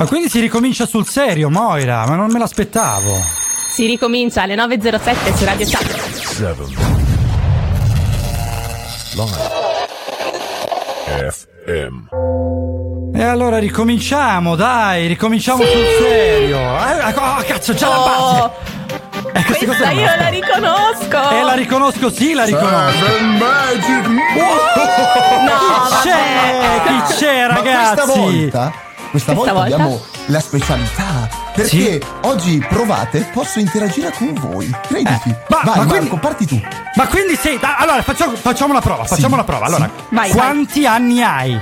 Ma quindi si ricomincia sul serio, Moira, ma non me l'aspettavo. Si ricomincia alle 9.07 su Radio Chat. 7 Live FM E allora ricominciamo, dai, ricominciamo sul serio. Eh, oh, cazzo, già la base. Oh, Eh, questa io la riconosco. Eh, la riconosco, sì, la riconosco. Seven Magic No, Chi c'è? Chi c'è, Ma ragazzi? Questa volta, questa volta, volta? abbiamo la specialità. Perché Sì. oggi provate, posso interagire con voi. Crediti. Eh, ma- Vai, ma Marco, quindi- parti tu. Ma quindi sei. da- Allora, facciamo, facciamo una prova. Facciamo una prova. Allora, Vai, quanti anni hai?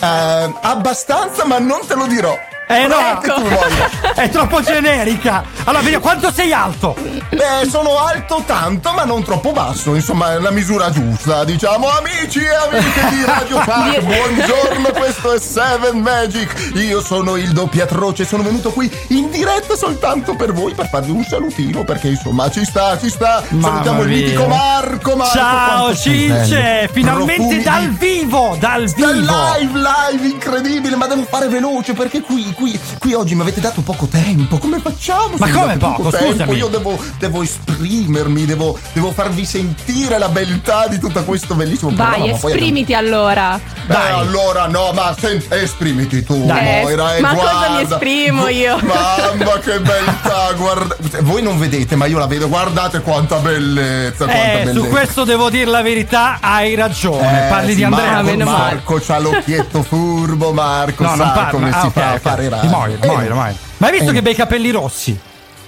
Eh, abbastanza, ma non te lo dirò. Eh no, voglia. è troppo generica. Allora, vediamo quanto sei alto. Beh, sono alto tanto, ma non troppo basso. Insomma, è la misura giusta. Diciamo, amici e amiche di Radio Park, buongiorno. Questo è Seven Magic. Io sono il doppiatroce. Sono venuto qui in diretta soltanto per voi per farvi un salutino. Perché insomma, ci sta, ci sta. Mamma Salutiamo il mia. mitico Marco. Marco Ciao Cince, finalmente Profumi dal vivo, dal Dal vivo. live, live, incredibile, ma devo fare veloce perché qui, qui, qui oggi mi avete dato poco tempo. Come facciamo? Ma come date poco? tempo? Scusami. Io devo, devo esprimermi, devo, devo farvi sentire la beltà di tutto questo bellissimo Vai, programma. Poi esprimiti allora. Beh, Dai. allora no, ma sen- esprimiti tu, Dai. Moira, Eh, ma cosa guarda. mi esprimo io? Mamma che beltà, guarda. Voi non vedete, ma io la vedo. Guardate quanta bellezza, quanta Eh, bellezza. su questo devo dire la verità, hai ragione. Eh, Parli sì, di Andrea. Marco, meno male. Marco c'ha l'occhietto furbo, Marco No, sa non parlo. come ah, si ok, fa a fare Di radio. Moira, Eh, Moira, Moira. Ma hai visto eh. che bei capelli rossi?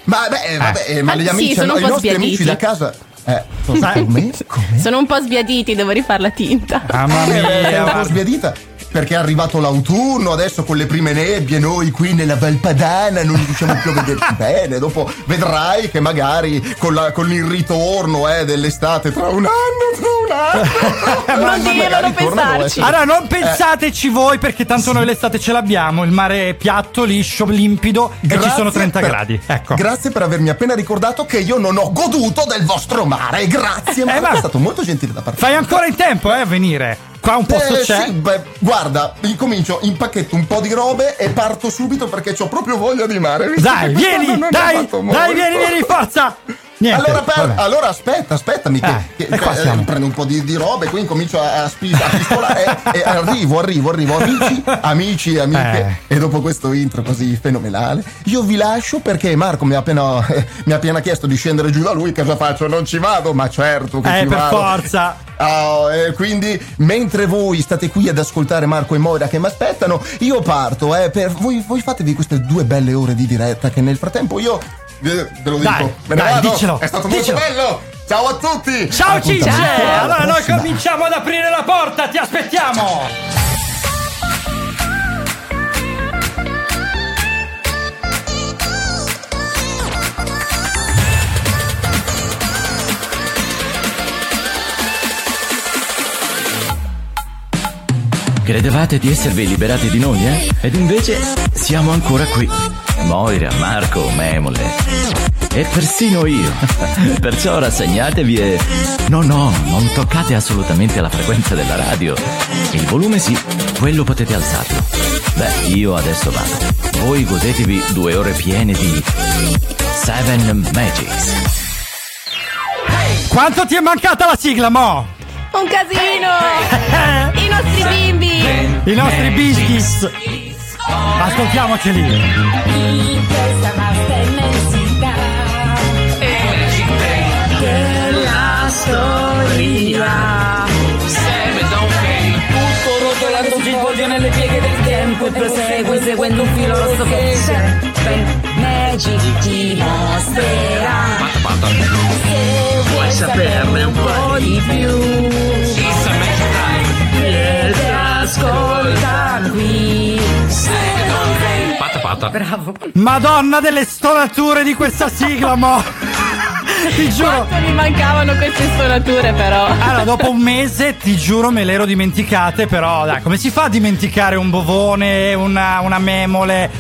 Ma beh, vabbè, eh, ma Ah, gli sì, amici, sono un i po' nostri amici sbiaditi. da casa. Eh, come? Come? Sono un po' sbiaditi, devo rifare la tinta. Mamma Eh, mia, è un po' sbiadita. Perché è arrivato l'autunno, adesso con le prime nebbie, noi qui nella Valpadana non riusciamo più a vederci bene. Dopo vedrai che magari con, la- con il ritorno eh, dell'estate tra un anno, tra un anno. Non dirlo, magari non tornano a pensarci. essere- Allora, non pensateci voi perché tanto noi l'estate ce l'abbiamo, il mare è piatto, liscio, limpido e ci Grazie sono 30 per- gradi. Ecco. Grazie per avermi appena ricordato che io non ho goduto del vostro mare. Grazie, Marco, ma- è stato molto gentile da parte Fai ancora in tempo, eh, a venire. Qua un posto Eh, c'è. sì, beh, guarda, incomincio, impacchetto un po' di robe e parto subito perché ho proprio voglia di mare. Dai, vieni, dai, dai, vieni, vieni, forza. Niente. Allora, per- allora aspetta, aspettami che, Eh, che- e qua eh, prendo un po' di, di robe, qui incomincio a, a, spi- a pistolare e, e arrivo, arrivo, arrivo, amici, amici e amiche. E dopo questo intro così fenomenale, io vi lascio perché Marco mi ha appena, eh, mi ha appena chiesto di scendere giù da lui. Cosa faccio? Non ci vado, ma certo che Eh, ci per vado. forza. Oh, e quindi mentre voi state qui ad ascoltare Marco e Moira che mi aspettano, io parto. Eh, per voi, voi fatevi queste due belle ore di diretta che nel frattempo io ve, lo dico. Dai, dai, dicelo, È stato dicelo. molto bello. Ciao a tutti. Ciao Cince! Alla Allora noi cominciamo ad aprire la porta, ti aspettiamo! Credevate di esservi liberati di noi, eh? Ed invece siamo ancora qui. Moira, Marco, Memole. E persino io. Perciò rassegnatevi e. No, no, non toccate assolutamente la frequenza della radio. Il volume sì, quello potete alzarlo. Beh, io adesso vado. Voi godetevi due ore piene di. Seven Magics. Quanto ti è mancata la sigla, Mo? Un casino! I nostri bimbi! I nostri biscuits! Ascoltiamoceli! In questa vasta immensità della storia tutto rotolando si svolge nelle pieghe del tempo e prosegue seguendo un filo rosso che sempre Magic ti mostrerà se vuoi saperne un po' di più chiedi ascolta qui Bravo. Madonna delle stonature di questa sigla, Mo! ti giuro. Quanto mi mancavano queste stonature, però. Allora, dopo un mese, ti giuro, me le ero dimenticate, però dai, come si fa a dimenticare un bovone, una, una memole?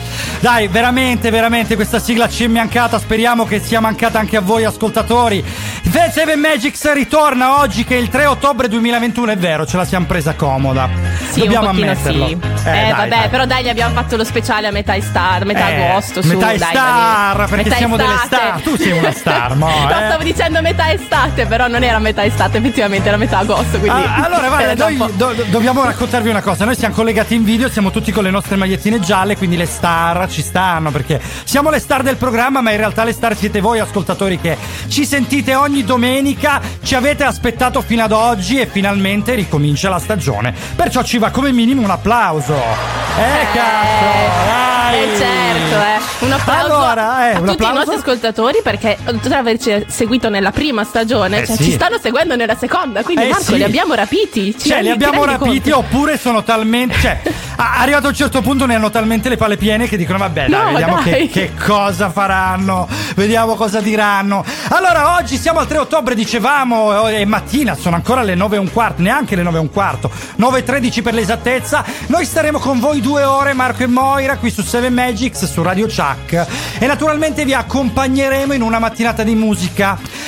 Dai, veramente, veramente, questa sigla ci è mancata, speriamo che sia mancata anche a voi ascoltatori. The Seven Magics ritorna oggi che è il 3 ottobre 2021, è vero, ce la siamo presa comoda. Sì, Dobbiamo ammetterlo. sì. Eh, dai, vabbè, dai. però dai, gli abbiamo fatto lo speciale a metà a metà Eh, agosto. Su, metà dai, star, perché Metà siamo delle estate. star. Tu sei una star, mo, No, eh. stavo dicendo metà estate, però non era metà estate, effettivamente era metà agosto. Quindi Ah, allora, un noi do- do- dobbiamo raccontarvi una cosa. Noi siamo collegati in video, siamo tutti con le nostre magliettine gialle, quindi le star ci stanno perché siamo le star del programma, ma in realtà le star siete voi ascoltatori che ci sentite ogni domenica, ci avete aspettato fino ad oggi e finalmente ricomincia la stagione. Perciò ci va come minimo un applauso. Eh, cazzo, dai. Eh certo, eh. Un applauso Allora, eh, a un tutti applauso. i nostri ascoltatori perché oltre ad averci seguito nella prima stagione, Eh, cioè, sì. ci stanno seguendo nella seconda. Quindi Eh, Marco sì. li abbiamo rapiti. Ci Cioè, li abbiamo rapiti conto? oppure sono talmente. Cioè, a- arrivato a un certo punto ne hanno talmente le palle piene che dicono: Vabbè, dai, No, vediamo che, dai. che cosa faranno. Vediamo cosa diranno. Allora, oggi siamo al 3 ottobre, dicevamo, è mattina, sono ancora le 9 e un quarto, neanche le 9 e un quarto, 9 e 13 per l'esattezza. Noi staremo con voi due ore, Marco e Moira, qui su 7 Magics, su Radio Chuck. E naturalmente vi accompagneremo in una mattinata di musica.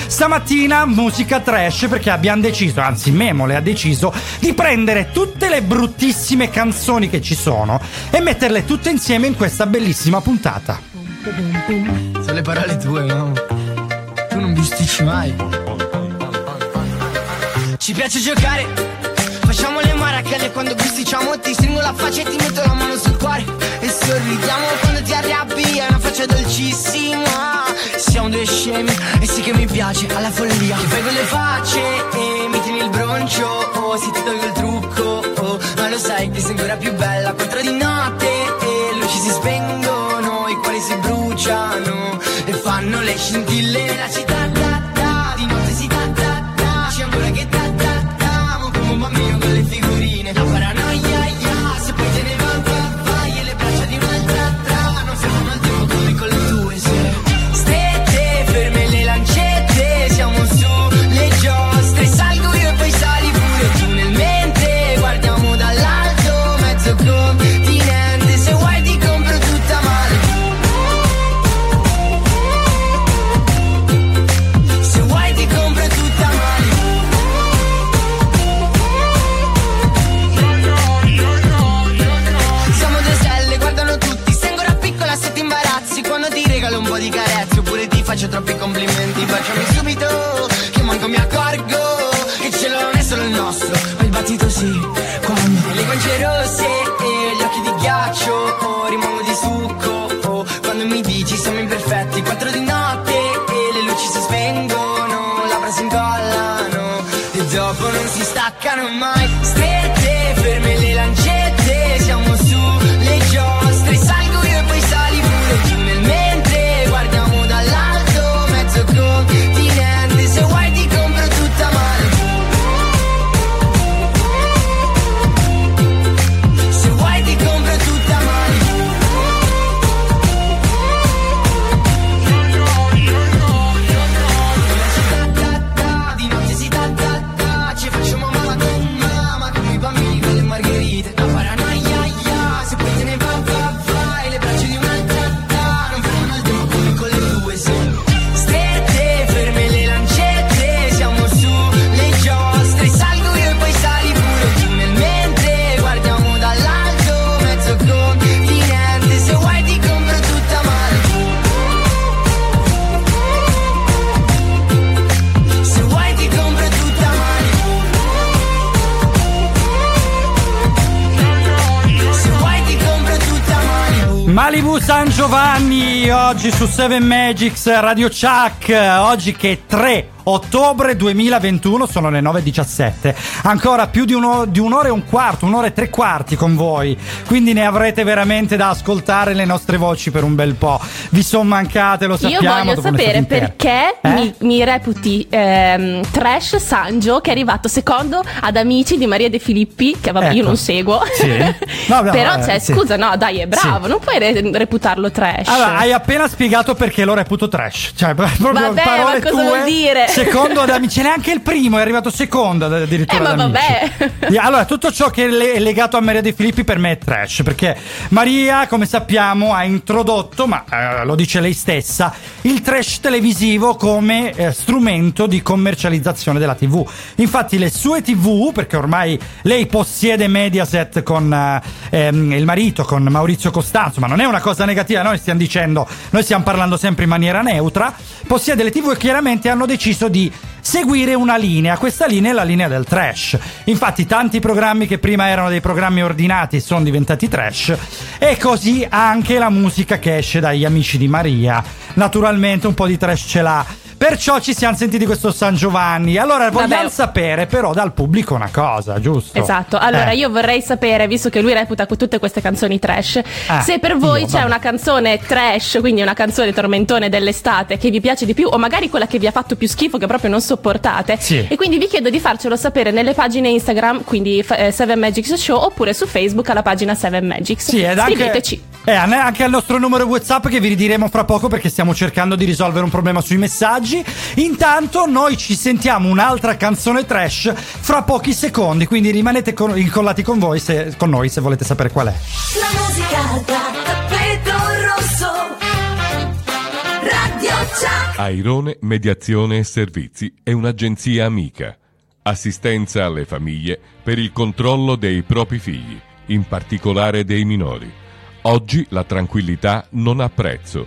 Stamattina musica trash perché abbiamo deciso, anzi Memole ha deciso, di prendere tutte le bruttissime canzoni che ci sono e metterle tutte insieme in questa bellissima puntata. Sono le parole tue, no? Tu non bisticci mai. Ci piace giocare. Facciamo le marachelle quando bisticciamo Ti stringo la faccia e ti metto la mano sul cuore E sorridiamo quando ti arrabbi È una faccia dolcissima Siamo due scemi E sì che mi piace alla follia. Ti fai quelle facce e mi tieni il broncio oh, Se ti tolgo il trucco oh, Ma lo sai che sei ancora più bella. Quattro di notte e luci si spengono I cuori si bruciano E fanno le scintille nella città Giovanni, oggi su 7 Magics Radio Chuck, oggi che è 3 ottobre 2021, sono le 9.17. Ancora più di, uno- di un'ora e un quarto, un'ora e tre quarti con voi. Quindi ne avrete veramente da ascoltare le nostre voci per un bel po'. Vi sono mancate, lo Io sappiamo. voglio dopo un'estate sapere perché Eh? mi, mi reputi ehm, trash Sangio che è arrivato secondo ad Amici di Maria De Filippi, che vabbè io Ecco. non seguo. Sì. No, no, Però, eh, cioè, sì. scusa, no, dai, è bravo, Sì. non puoi re- reputarlo trash. Allora, hai appena spiegato perché lo reputo trash. Cioè, proprio Vabbè, parole ma cosa tue. vuol dire? Secondo ad amici, neanche il primo, è arrivato secondo ad- addirittura. Eh, ma ad Amici. vabbè. Allora, tutto ciò che è legato a Maria De Filippi per me è trash. Perché Maria, come sappiamo, ha introdotto, ma eh, lo dice lei stessa, il trash televisivo come eh, strumento di commercializzazione della TV. Infatti, le sue TV, perché ormai lei possiede Mediaset con eh, ehm, il marito, con Maurizio Costanzo, ma non è una cosa negativa, noi stiamo dicendo, noi stiamo parlando sempre in maniera neutra, possiede le TV e chiaramente hanno deciso di seguire una linea. Questa linea è la linea del trash. Infatti, tanti programmi che prima erano dei programmi ordinati sono diventati trash. E così anche la musica che esce dagli amici di Maria. Naturalmente un po' di trash ce l'ha. Perciò ci siamo sentiti questo San Giovanni. Allora, vogliamo Vabbè. sapere però dal pubblico una cosa, giusto? Esatto, allora Eh. io vorrei sapere, visto che lui reputa tutte queste canzoni trash, Ah, se per voi io, c'è vabbè. una canzone trash, quindi una canzone tormentone dell'estate che vi piace di più, o magari quella che vi ha fatto più schifo, che proprio non sopportate. Sì. E quindi vi chiedo di farcelo sapere nelle pagine Instagram, quindi eh, Seven Magics Show, oppure su Facebook alla pagina Seven Magics. Sì, ed anche, Scriveteci. eh, anche al nostro numero WhatsApp che vi ridiremo fra poco perché stiamo cercando di risolvere un problema sui messaggi. Intanto noi ci sentiamo un'altra canzone trash fra pochi secondi, quindi rimanete con- incollati con, voi se- con noi se volete sapere qual è. La musica da tappeto rosso. Radio Chuck. Airone Mediazione e Servizi è un'agenzia amica. Assistenza alle famiglie per il controllo dei propri figli, in particolare dei minori. Oggi la tranquillità non ha prezzo.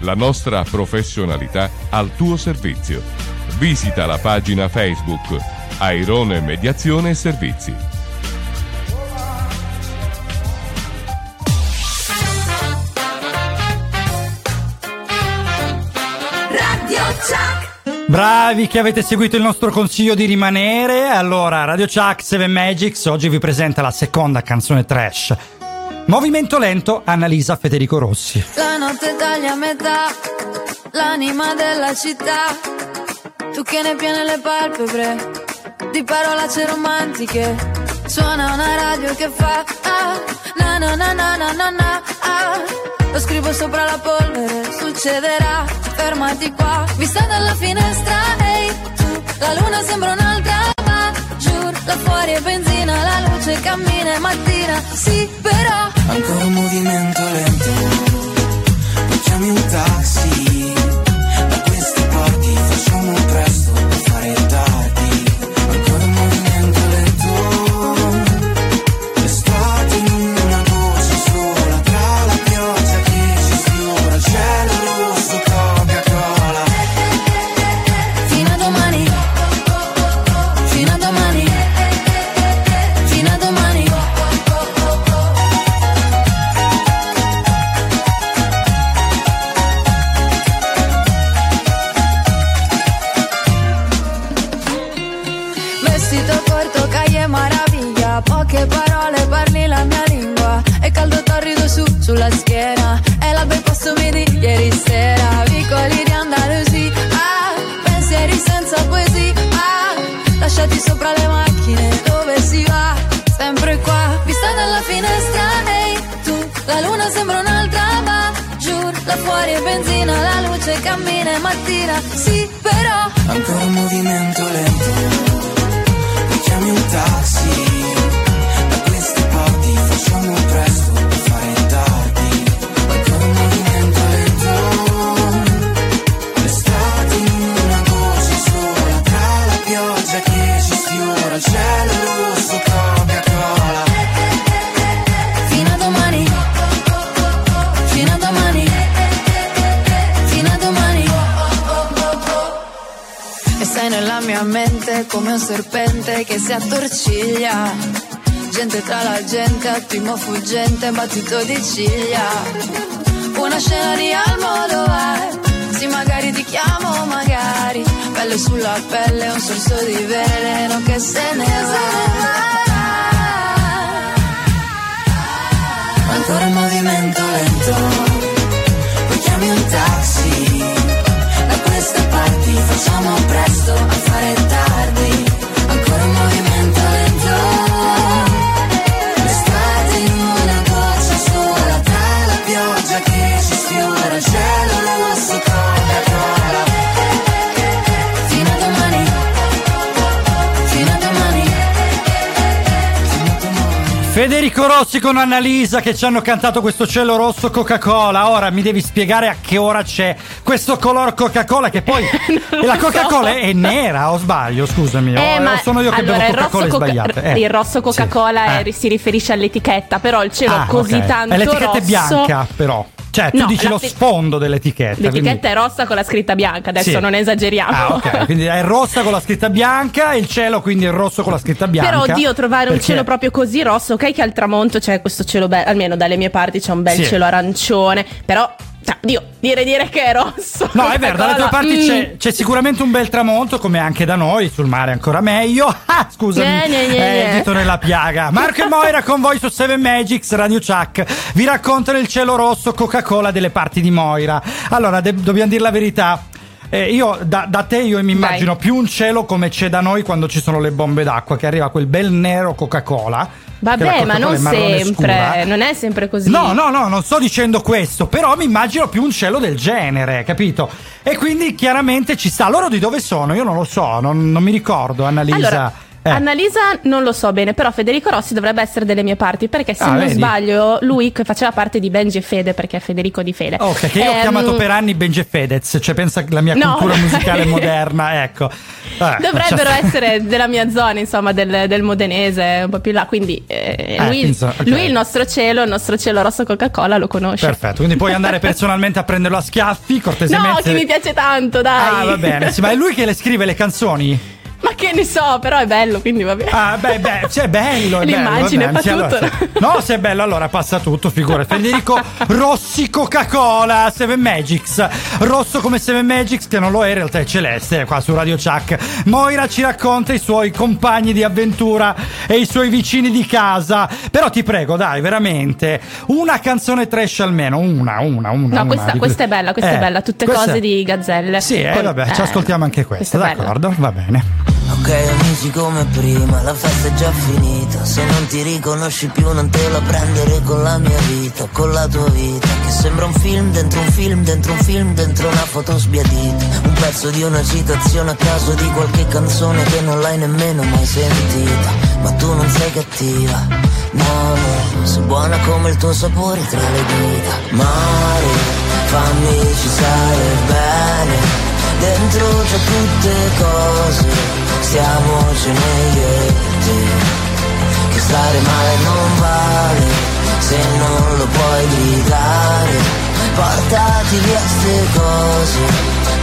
La nostra professionalità al tuo servizio. Visita la pagina Facebook Airone Mediazione e Servizi. Radio Chuck. Bravi che avete seguito il nostro consiglio di rimanere. Allora, Radio Chuck 7 Magics oggi vi presenta la seconda canzone trash. Movimento lento, Annalisa Federico Rossi. La notte taglia a metà, l'anima della città. Tu che ne piene le palpebre, di parolacce romantiche. Suona una radio che fa ah, na na na na na na ah. Lo scrivo sopra la polvere, succederà, fermati qua. Vista dalla finestra, ehi, tu, la luna sembra un'altra, là fuori è benzina, la luce cammina è mattina, sì, però. Ancora un movimento lento Mi chiami un taxi benzina La luce cammina è mattina. Sì, però Ancora un movimento lento. Mi chiami un taxi un serpente che si attorciglia. Gente tra la gente, attimo fuggente, battito di ciglia. Una scena di Almodovar, sì magari ti chiamo, magari. Pelle sulla pelle, un sorso di veleno che se ne va. Ancora in movimento lento Poi chiami un taxi facciamo presto a fare tardi. Ancora in movimento lento. L'estate in una goccia sola Tra la pioggia che ci sfiora Il cielo Federico Rossi con Annalisa che ci hanno cantato questo cielo rosso Coca-Cola. Ora mi devi spiegare a che ora c'è questo color Coca-Cola che poi la lo so. Coca-Cola è nera, o sbaglio? Scusami, o- Eh, sono io che allora, bevo il rosso, Coca-Cola Coca- sbagliate. Eh. il rosso Coca-Cola Sì. eh, si riferisce all'etichetta, però il cielo Ah, così ok. tanto l'etichetta rosso. è bianca, però. Cioè, tu No, dici lo te- sfondo dell'etichetta. L'etichetta quindi- è rossa con la scritta bianca, adesso Sì. non esageriamo. Ah, ok. Quindi è rossa con la scritta bianca e il cielo quindi è rosso con la scritta bianca. Però oddio, trovare un Perché- cielo proprio così rosso, ok che al tramonto c'è questo cielo bello, almeno dalle mie parti c'è un bel Sì. cielo arancione, però, cioè, Dio, dire dire che è rosso. No, è vero, dalle tue parti mm. c'è, c'è sicuramente un bel tramonto, come anche da noi, sul mare ancora meglio. Ah, scusami, Gne, gne, gne, eh, gne. dito nella piaga. Marco e Moira con voi su 7 Magics Radio Chuck. Vi raccontano il cielo rosso Coca-Cola delle parti di Moira. Allora, de- dobbiamo dire la verità. Eh, io da, da te io mi immagino più un cielo come c'è da noi quando ci sono le bombe d'acqua, che arriva quel bel nero Coca-Cola. Vabbè, ma non sempre, scura. non è sempre così. No, no, no, non sto dicendo questo, però mi immagino più un cielo del genere, capito? E quindi chiaramente ci sta. Loro di dove sono? Io non lo so, non, non mi ricordo, Annalisa. Allora, Eh. Annalisa non lo so bene, però Federico Rossi dovrebbe essere delle mie parti, perché se Ah, non vedi? sbaglio lui faceva parte di Benji e Fede, perché è Federico di Fede. Ok, che io ho Ehm, chiamato per anni Benji e Fedez, cioè pensa la mia No. cultura musicale moderna, ecco. Vabbè, Dovrebbero lascia stare. essere della mia zona, insomma, del, del modenese, un po' più là. Quindi eh, lui, quindi so- ok. lui il nostro cielo, il nostro cielo rosso Coca-Cola lo conosce. Perfetto, quindi puoi andare personalmente a prenderlo a schiaffi, No, cortesemente. che mi piace tanto, dai. Ah, va bene, sì, ma è lui che le scrive le canzoni? Ma che ne so, però è bello, quindi va bene. Ah, beh, beh, se è bello, è bello. L'immagine bene, fa allora, tutto. sì. No, se è bello, allora passa tutto, figura. Federico Rossi Coca-Cola, Seven Magics. Rosso come Seven Magics, che non lo è, in realtà è celeste, qua su Radio Chuck. Moira ci racconta i suoi compagni di avventura e i suoi vicini di casa. Però ti prego, dai, veramente, una canzone trash almeno, una, una, una. No, una questa, di questa è bella, questa Eh, è bella. Tutte cose di gazzelle. Sì, eh, Con- vabbè, ci eh, ascoltiamo anche questa, questa d'accordo? Va bene. Ok amici come prima, la festa è già finita. Se non ti riconosci più non te la prendere con la mia vita Con la tua vita Che sembra un film dentro un film dentro un film dentro una foto sbiadita. Un pezzo di una citazione a caso di qualche canzone che non l'hai nemmeno mai sentita. Ma tu non sei cattiva, no, Sei buona come il tuo sapore tra le dita. Mare, fammi ci stare bene Dentro c'è tutte cose, stiamocene io e te. Che stare male non vale, se non lo puoi gridare. Portati via ste cose,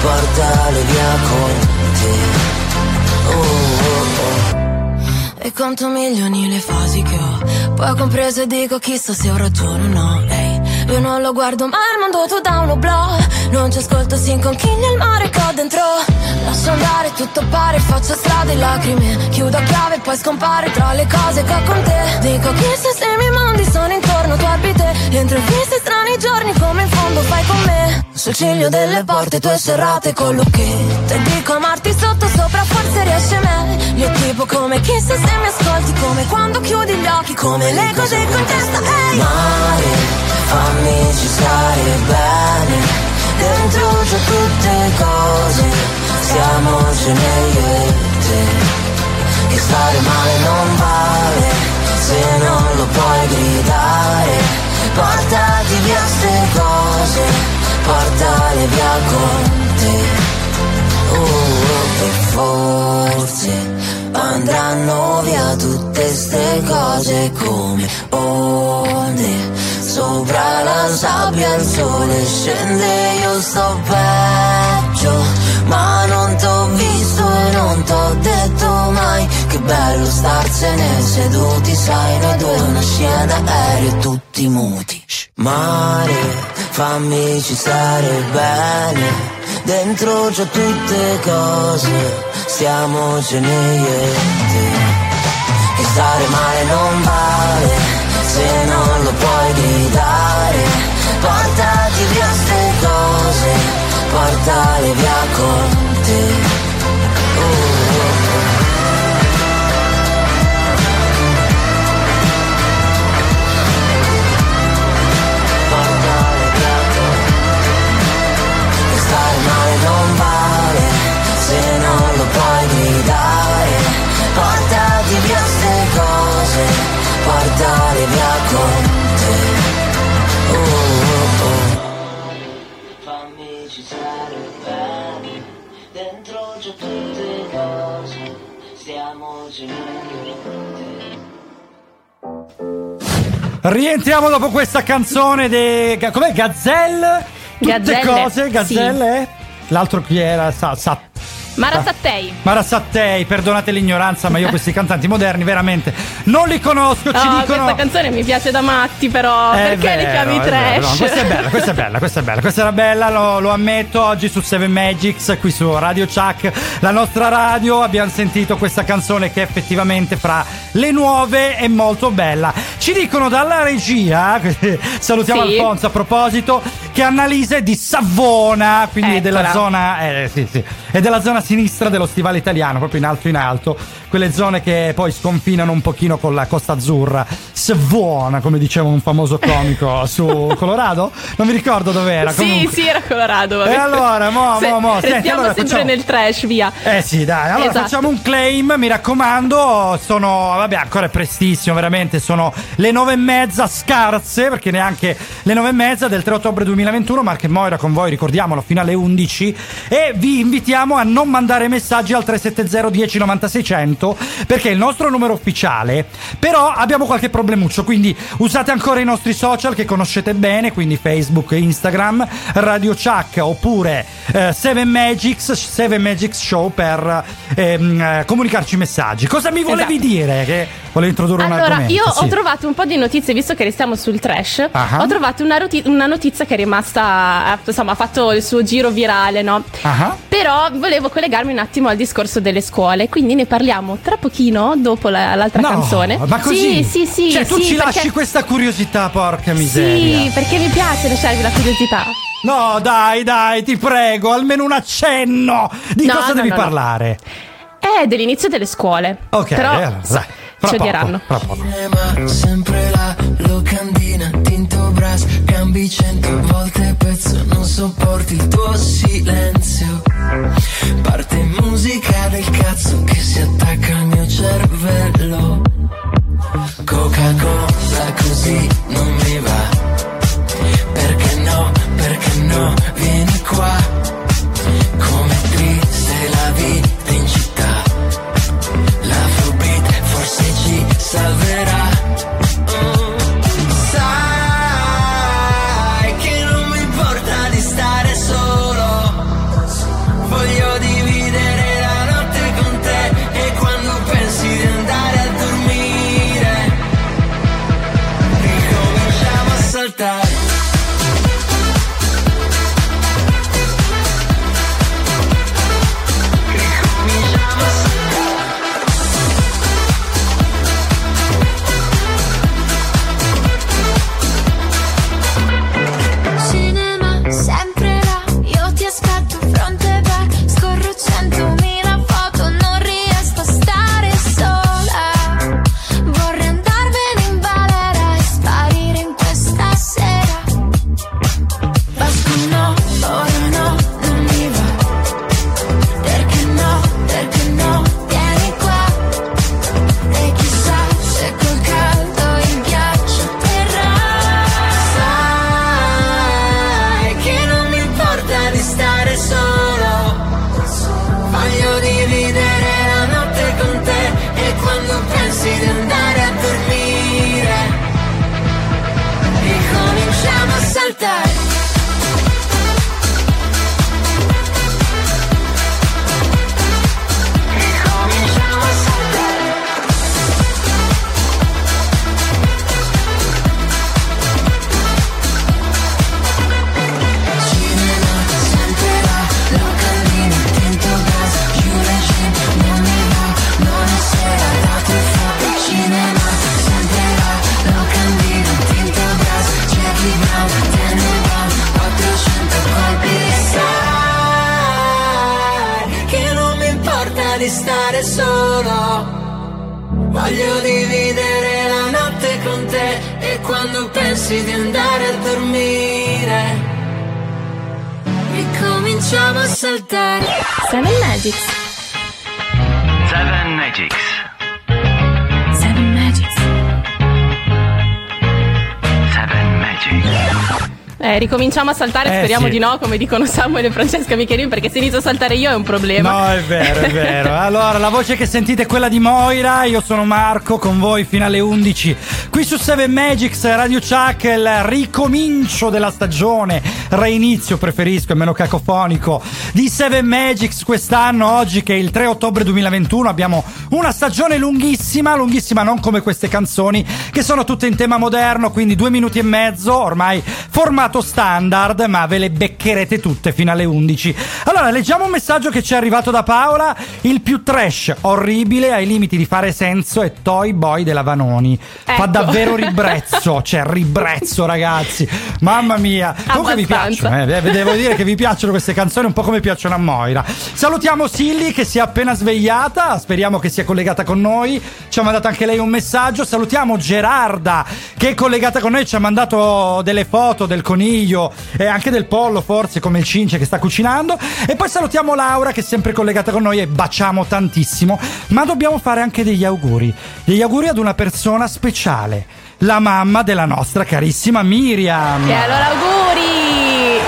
portale via con te. Oh, oh, oh. E conto milioni le fasi che ho Poi ho compreso e dico chissà se ho ragione o no Ehi, io non lo guardo ma il mondo tu da un oblò Non ci ascolto si inconchiglia il mare che ho dentro. Lascio andare tutto pare faccio strade e lacrime. Chiudo a chiave e poi scompare tra le cose che ho con te. Dico chissà se i miei mondi sono intorno tu orbite Entro in fissi strani giorni come in fondo fai con me. Sul ciglio delle porte tue serrate con l'occhietto E dico amarti sotto sopra forse riesce meglio Tipo come chissà se mi ascolti Come quando chiudi gli occhi Come le cose con testa ehi! Mare, fammi ci stare bene. Dentro c'è tutte cose. Stiamocene io e te. Che stare male non vale. Se non lo puoi gridare. Portati via ste cose. Portale via con te. Oh, oh, e forse andranno via tutte ste cose come onde Sopra la sabbia il sole scende, io sto peggio. Ma non t'ho visto e non t'ho detto mai Che bello starsene seduti Sai noi due una scena d'aereo tutti muti. Mare, fammi ci stare bene. Dentro c'ho tutte cose Stiamocene io e te E stare male non vale Se non Portale via con te tutte cose Stiamo Rientriamo dopo questa canzone de... ga- Com'è? Gazelle? Tutte Gazzelle, cose, Gazzelle? eh? L'altro chi era? Sa, sa- Mara Sattei. Mara Sattei, perdonate l'ignoranza, ma io questi cantanti moderni veramente non li conosco. Ci No, dicono. questa canzone mi piace da matti, però. È perché vero, chiami è vero, trash? no, questa è bella, questa è bella, questa è bella. Questa era bella, lo, lo ammetto. Oggi su Seven Magics, qui su Radio Chuck, la nostra radio, abbiamo sentito questa canzone che effettivamente fra le nuove è molto bella. Ci dicono dalla regia, salutiamo Sì. Alfonso a proposito, che Annalisa è di Savona, quindi è della zona, eh, sì, sì, è della zona sinistra dello stivale italiano, proprio in alto in alto. Quelle zone che poi sconfinano un pochino con la Costa Azzurra. Savona, come diceva un famoso comico su Colorado. Non mi ricordo dov'era. Sì, comunque. sì, era Colorado. vabbè. E allora, mo, Se- mo, mo, senti, allora sempre facciamo- nel trash, via. Eh sì, dai, allora Esatto. facciamo un claim, mi raccomando, sono, vabbè, ancora è prestissimo, veramente, sono le nove e mezza scarse, perché neanche le nove e mezza del 3 ottobre 2021, Marco e Moira con voi, ricordiamolo, fino alle 11, e vi invitiamo a non mandare messaggi al 370 10 96 600, perché è il nostro numero ufficiale, però abbiamo qualche problemuccio, quindi usate ancora i nostri social che conoscete bene, quindi Facebook Instagram, Radio Chuck oppure eh, Seven Magics, Seven Magics Show per ehm, eh, comunicarci messaggi. Cosa mi volevi Esatto. dire? Che volevi introdurre un Allora, argomento? io Sì. ho trovato un po' di notizie, visto che restiamo sul trash. Ah. Ho trovato una, roti- una notizia che è rimasta, insomma, ha fatto il suo giro virale, no? Ah, Però volevo collegarmi un attimo al discorso delle scuole, quindi ne parliamo tra pochino, dopo la- l'altra No, canzone. ma così? Sì, sì, sì. Cioè, tu sì, ci perché- lasci questa curiosità, porca miseria. Sì, perché mi piace lasciarvi la curiosità. No, dai, dai, ti prego, almeno un accenno. Di No, cosa no, devi parlare? È dell'inizio delle scuole. Ok, Però allora, dai, ci poco, odieranno. fra poco. cinema, sempre là, locandina, tinto brass, cambi cento volte pezzo, non sopporti il tuo silenzio. Parte musica del cazzo che si attacca al mio cervello. Coca-Cola così non mi va. Perché no, perché no, vieni qua. Ricominciamo a saltare, Eh, speriamo sì. di no, come dicono Samuel e Francesca Michelin, perché se inizio a saltare io è un problema. No, è vero, è vero. Allora, la voce che sentite è quella di Moira, io sono Marco, con voi fino alle 11. Qui su 7 Magics, Radio Chuck, il ricomincio della stagione, reinizio preferisco, è meno cacofonico, di 7 Magics quest'anno, oggi che è il 3 ottobre 2021, abbiamo una stagione lunghissima, lunghissima non come queste canzoni, che sono tutte in tema moderno, quindi due minuti e mezzo, ormai formato standard, ma ve le beccherete tutte fino alle 11. Allora, leggiamo un messaggio che ci è arrivato da Paola, il più trash, orribile, ai limiti di fare senso, è Toy Boy della Vanoni. Fa Ecco. davvero ribrezzo, cioè ribrezzo ragazzi. Mamma mia. Comunque vi piacciono, eh? Devo dire che vi piacciono queste canzoni un po' come piacciono a Moira. Salutiamo Silly che si è appena svegliata, speriamo che sia collegata con noi. Ci ha mandato anche lei un messaggio. Salutiamo Gerarda che è collegata con noi, ci ha mandato delle foto del coniglio e anche del pollo, forse come il cince che sta cucinando. E poi salutiamo Laura che è sempre collegata con noi e baciamo tantissimo. Ma dobbiamo fare anche degli auguri. Degli auguri ad una persona speciale. La mamma della nostra carissima Miriam. E allora auguri!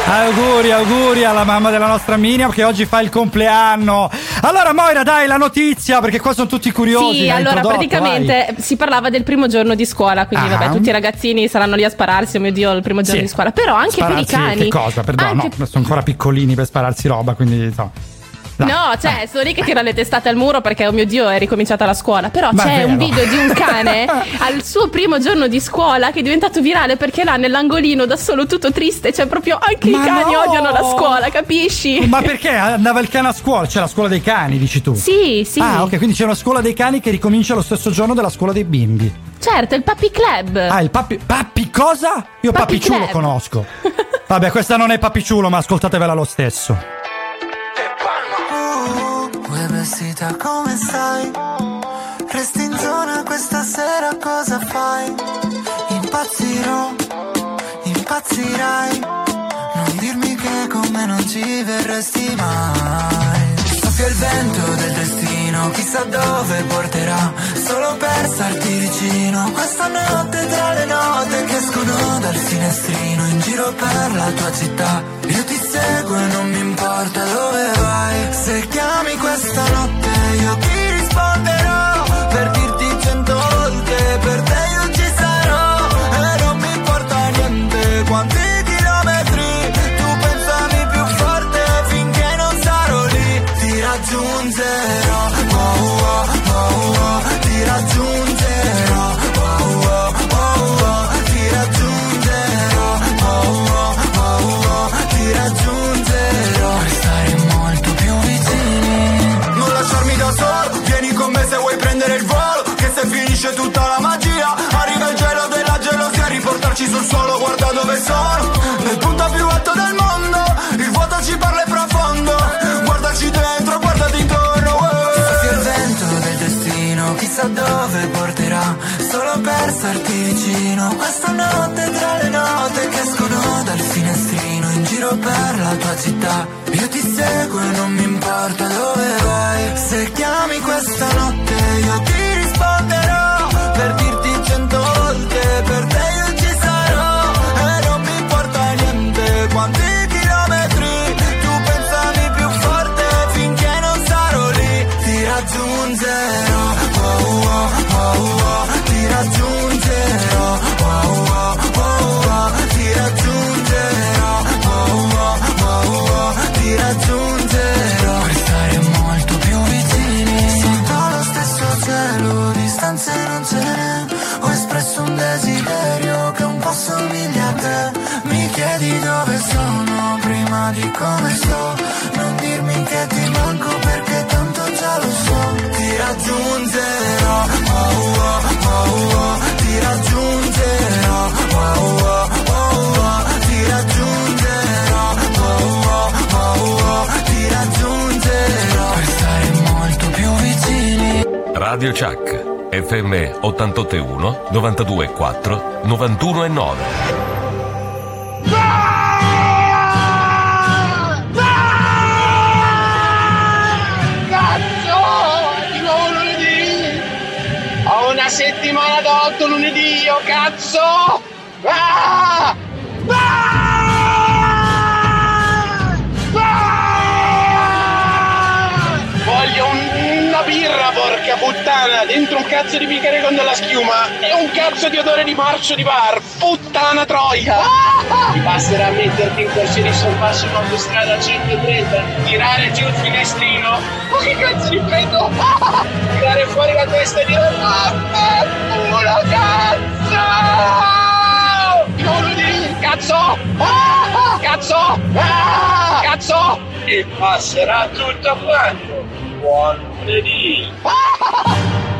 Auguri, auguri alla mamma della nostra Miriam che oggi fa il compleanno. Allora, Moira, dai la notizia perché qua sono tutti curiosi. Sì, allora praticamente si parlava del primo giorno di scuola, quindi Ah. vabbè, tutti i ragazzini saranno lì a spararsi, oh mio Dio, il primo giorno Sì. di scuola, però anche Spararsi per i cani. Che cosa? Perdono, Anche- no, sono ancora piccolini per spararsi roba, quindi no. Dai. No, cioè, sono lì che tirano le testate al muro perché, oh mio Dio, è ricominciata la scuola. Però Ma c'è un video di un cane al suo primo giorno di scuola che è diventato virale perché là nell'angolino da solo tutto triste. Cioè, proprio anche Ma i cani no! odiano la scuola, capisci? Ma perché andava il cane a scuola? C'è la scuola dei cani, dici tu? Sì, sì. Ah, ok, quindi c'è una scuola dei cani che ricomincia lo stesso giorno della scuola dei bimbi. Certo, il Papi Club. Ah, il papi. Papi cosa? Io Papi papiciulo Club. conosco. Vabbè, questa non è papiciulo, ma ascoltatevela lo stesso. Vestita come stai? Resti in zona questa sera cosa fai? Impazzirò, impazzirai Non dirmi che con me non ci verresti mai Soffia il vento del destino, chissà dove porterà Solo per starti vicino. Questa notte tra le note che escono dal finestrino In giro per la tua città Io ti seguo e non mi importa dove vai. Se chiami questa notte io ti sono Nel punto più alto del mondo Il vuoto ci parla e profondo. Guardaci dentro, guardati intorno Soffia il vento del destino Chissà dove porterà Solo per starti vicino. Questa notte tra le note Che escono dal finestrino In giro per la tua città. Io ti seguo e non mi importa dove vai. Se chiami questa notte Io ti Radio Chuck, FM 881 924 91 e 9. Cazzo! Di nuovo lunedì! Ho una settimana 8 lunedì, io cazzo! Ah! Voglio puttana, dentro un cazzo di bicchiere con della schiuma e un cazzo di odore di marcio di bar, puttana troia! Ti basterà metterti in corsia di sorpasso in autostrada a 130, tirare giù il finestrino, ma che cazzo di pedo? Tirare fuori la testa e dire Vaffanculo cazzo! Di nuovo lunedì, cazzo! Ah! Cazzo! Ah! Cazzo! E passerà tutto quanto! 180.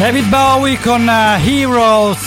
David Bowie con eh, Heroes.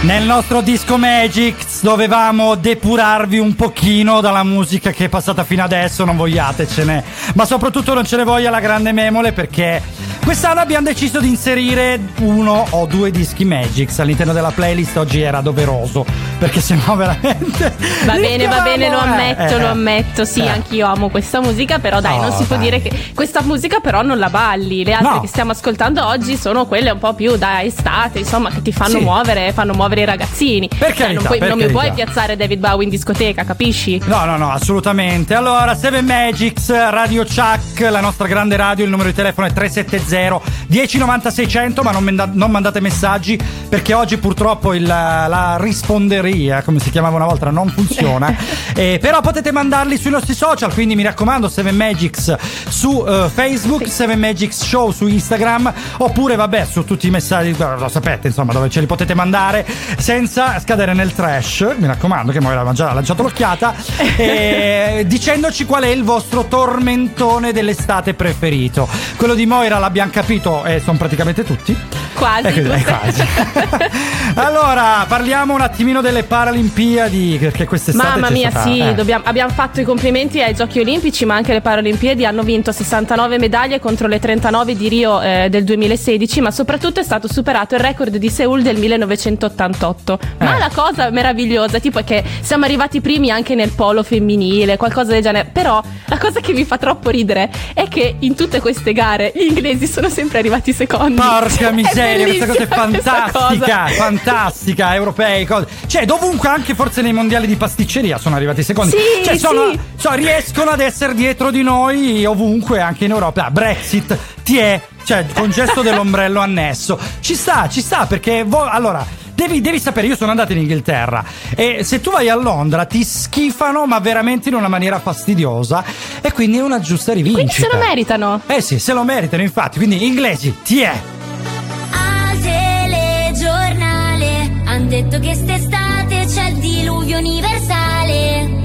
Nel nostro disco Magic dovevamo depurarvi un pochino dalla musica che è passata fino adesso, non vogliatecene. Ma soprattutto non ce ne voglia la grande memole perché quest'anno abbiamo deciso di inserire uno o due dischi Magic all'interno della playlist. Oggi era doveroso perché sennò veramente. Va bene, va bene, lo eh. ammetto, Eh, lo ammetto. Sì, eh. anch'io amo questa musica, però dai, No, non si può dai. dire che questa musica però non la balli. Le altre No. che stiamo ascoltando oggi sono quelle un po' più da estate, insomma, che ti fanno Sì. muovere, fanno muovere i ragazzini. Cioè, carità, non, puoi- per non mi puoi piazzare David Bowie in discoteca, capisci? No, no, no, assolutamente. Allora, 7 Magics, Radio Chuck, la nostra grande radio, il numero di telefono è 370 0 10 90 600 ma non, manda- non mandate messaggi perché oggi purtroppo il- la risponderia come si chiamava una volta non funziona. Eh, però potete mandarli sui nostri social quindi mi raccomando 7 Magics su eh, Facebook 7 Magics Show su Instagram oppure vabbè su tutti i messaggi lo sapete insomma dove ce li potete mandare senza scadere nel trash mi raccomando che Moira ha già lanciato l'occhiata eh, dicendoci qual è il vostro tormentone dell'estate preferito. Quello di Moira l'abbiamo capito e sono praticamente tutti Quasi. Eh, quindi- eh, quasi. allora parliamo un attimino delle Paralimpiadi perché quest'estate Mamma mia, stata- sì, eh. dobbiamo- abbiamo fatto i complimenti ai Giochi Olimpici, ma anche le Paralimpiadi hanno vinto 69 medaglie contro le 39 di Rio eh, del 2016, ma soprattutto è stato superato il record di Seoul del 1988. Ma Eh. la cosa meravigliosa, tipo, è che siamo arrivati primi anche nel polo femminile, qualcosa del genere. Però la cosa che mi fa troppo ridere è che in tutte queste gare gli inglesi sono sempre arrivati secondi. Porca miseria, questa cosa è fantastica, cosa. fantastica, europei, cose. Cioè, dovunque anche forse nei mondiali di pasticceria sono arrivati secondi. Sì, cioè, sono, sì. so, riescono ad essere dietro di noi ovunque, anche in Europa. Ah, Brexit, ti è, cioè, con gesto dell'ombrello annesso. Ci sta, ci sta, perché vo- allora. Devi, devi sapere, io sono andato in Inghilterra e se tu vai a Londra ti schifano, ma veramente in una maniera fastidiosa. E quindi è una giusta rivincita. Quindi se lo meritano. Eh sì, se lo meritano, infatti. Quindi, inglesi, ti è. Al telegiornale han detto che st'estate c'è il diluvio universale.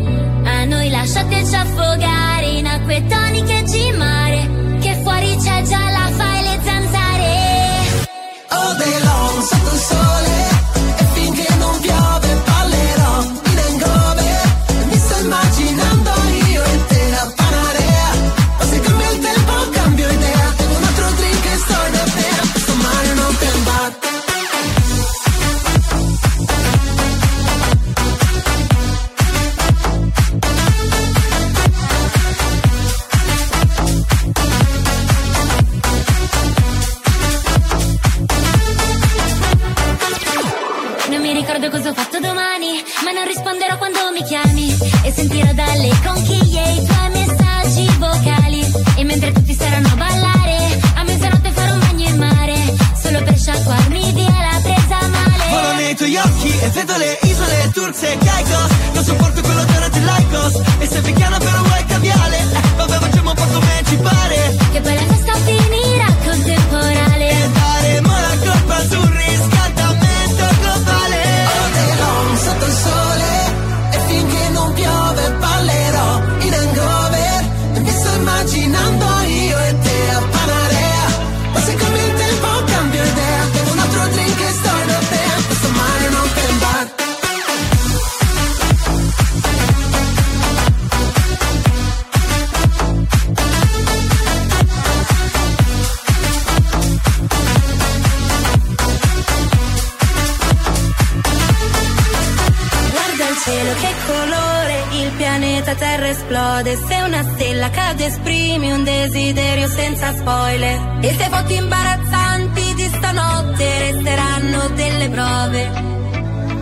A noi lasciateci affogare in acque toniche All day long sotto il sole non risponderò quando mi chiami. E sentirò dalle conchiglie i tuoi messaggi vocali. E mentre tutti saranno a ballare, a mezzanotte farò un bagno in mare. Solo per sciacquarmi via la presa male. Volo nei tuoi occhi e vedo le isole turze e Caicos Non sopporto senza spoiler. E se foto imbarazzanti di stanotte resteranno delle prove.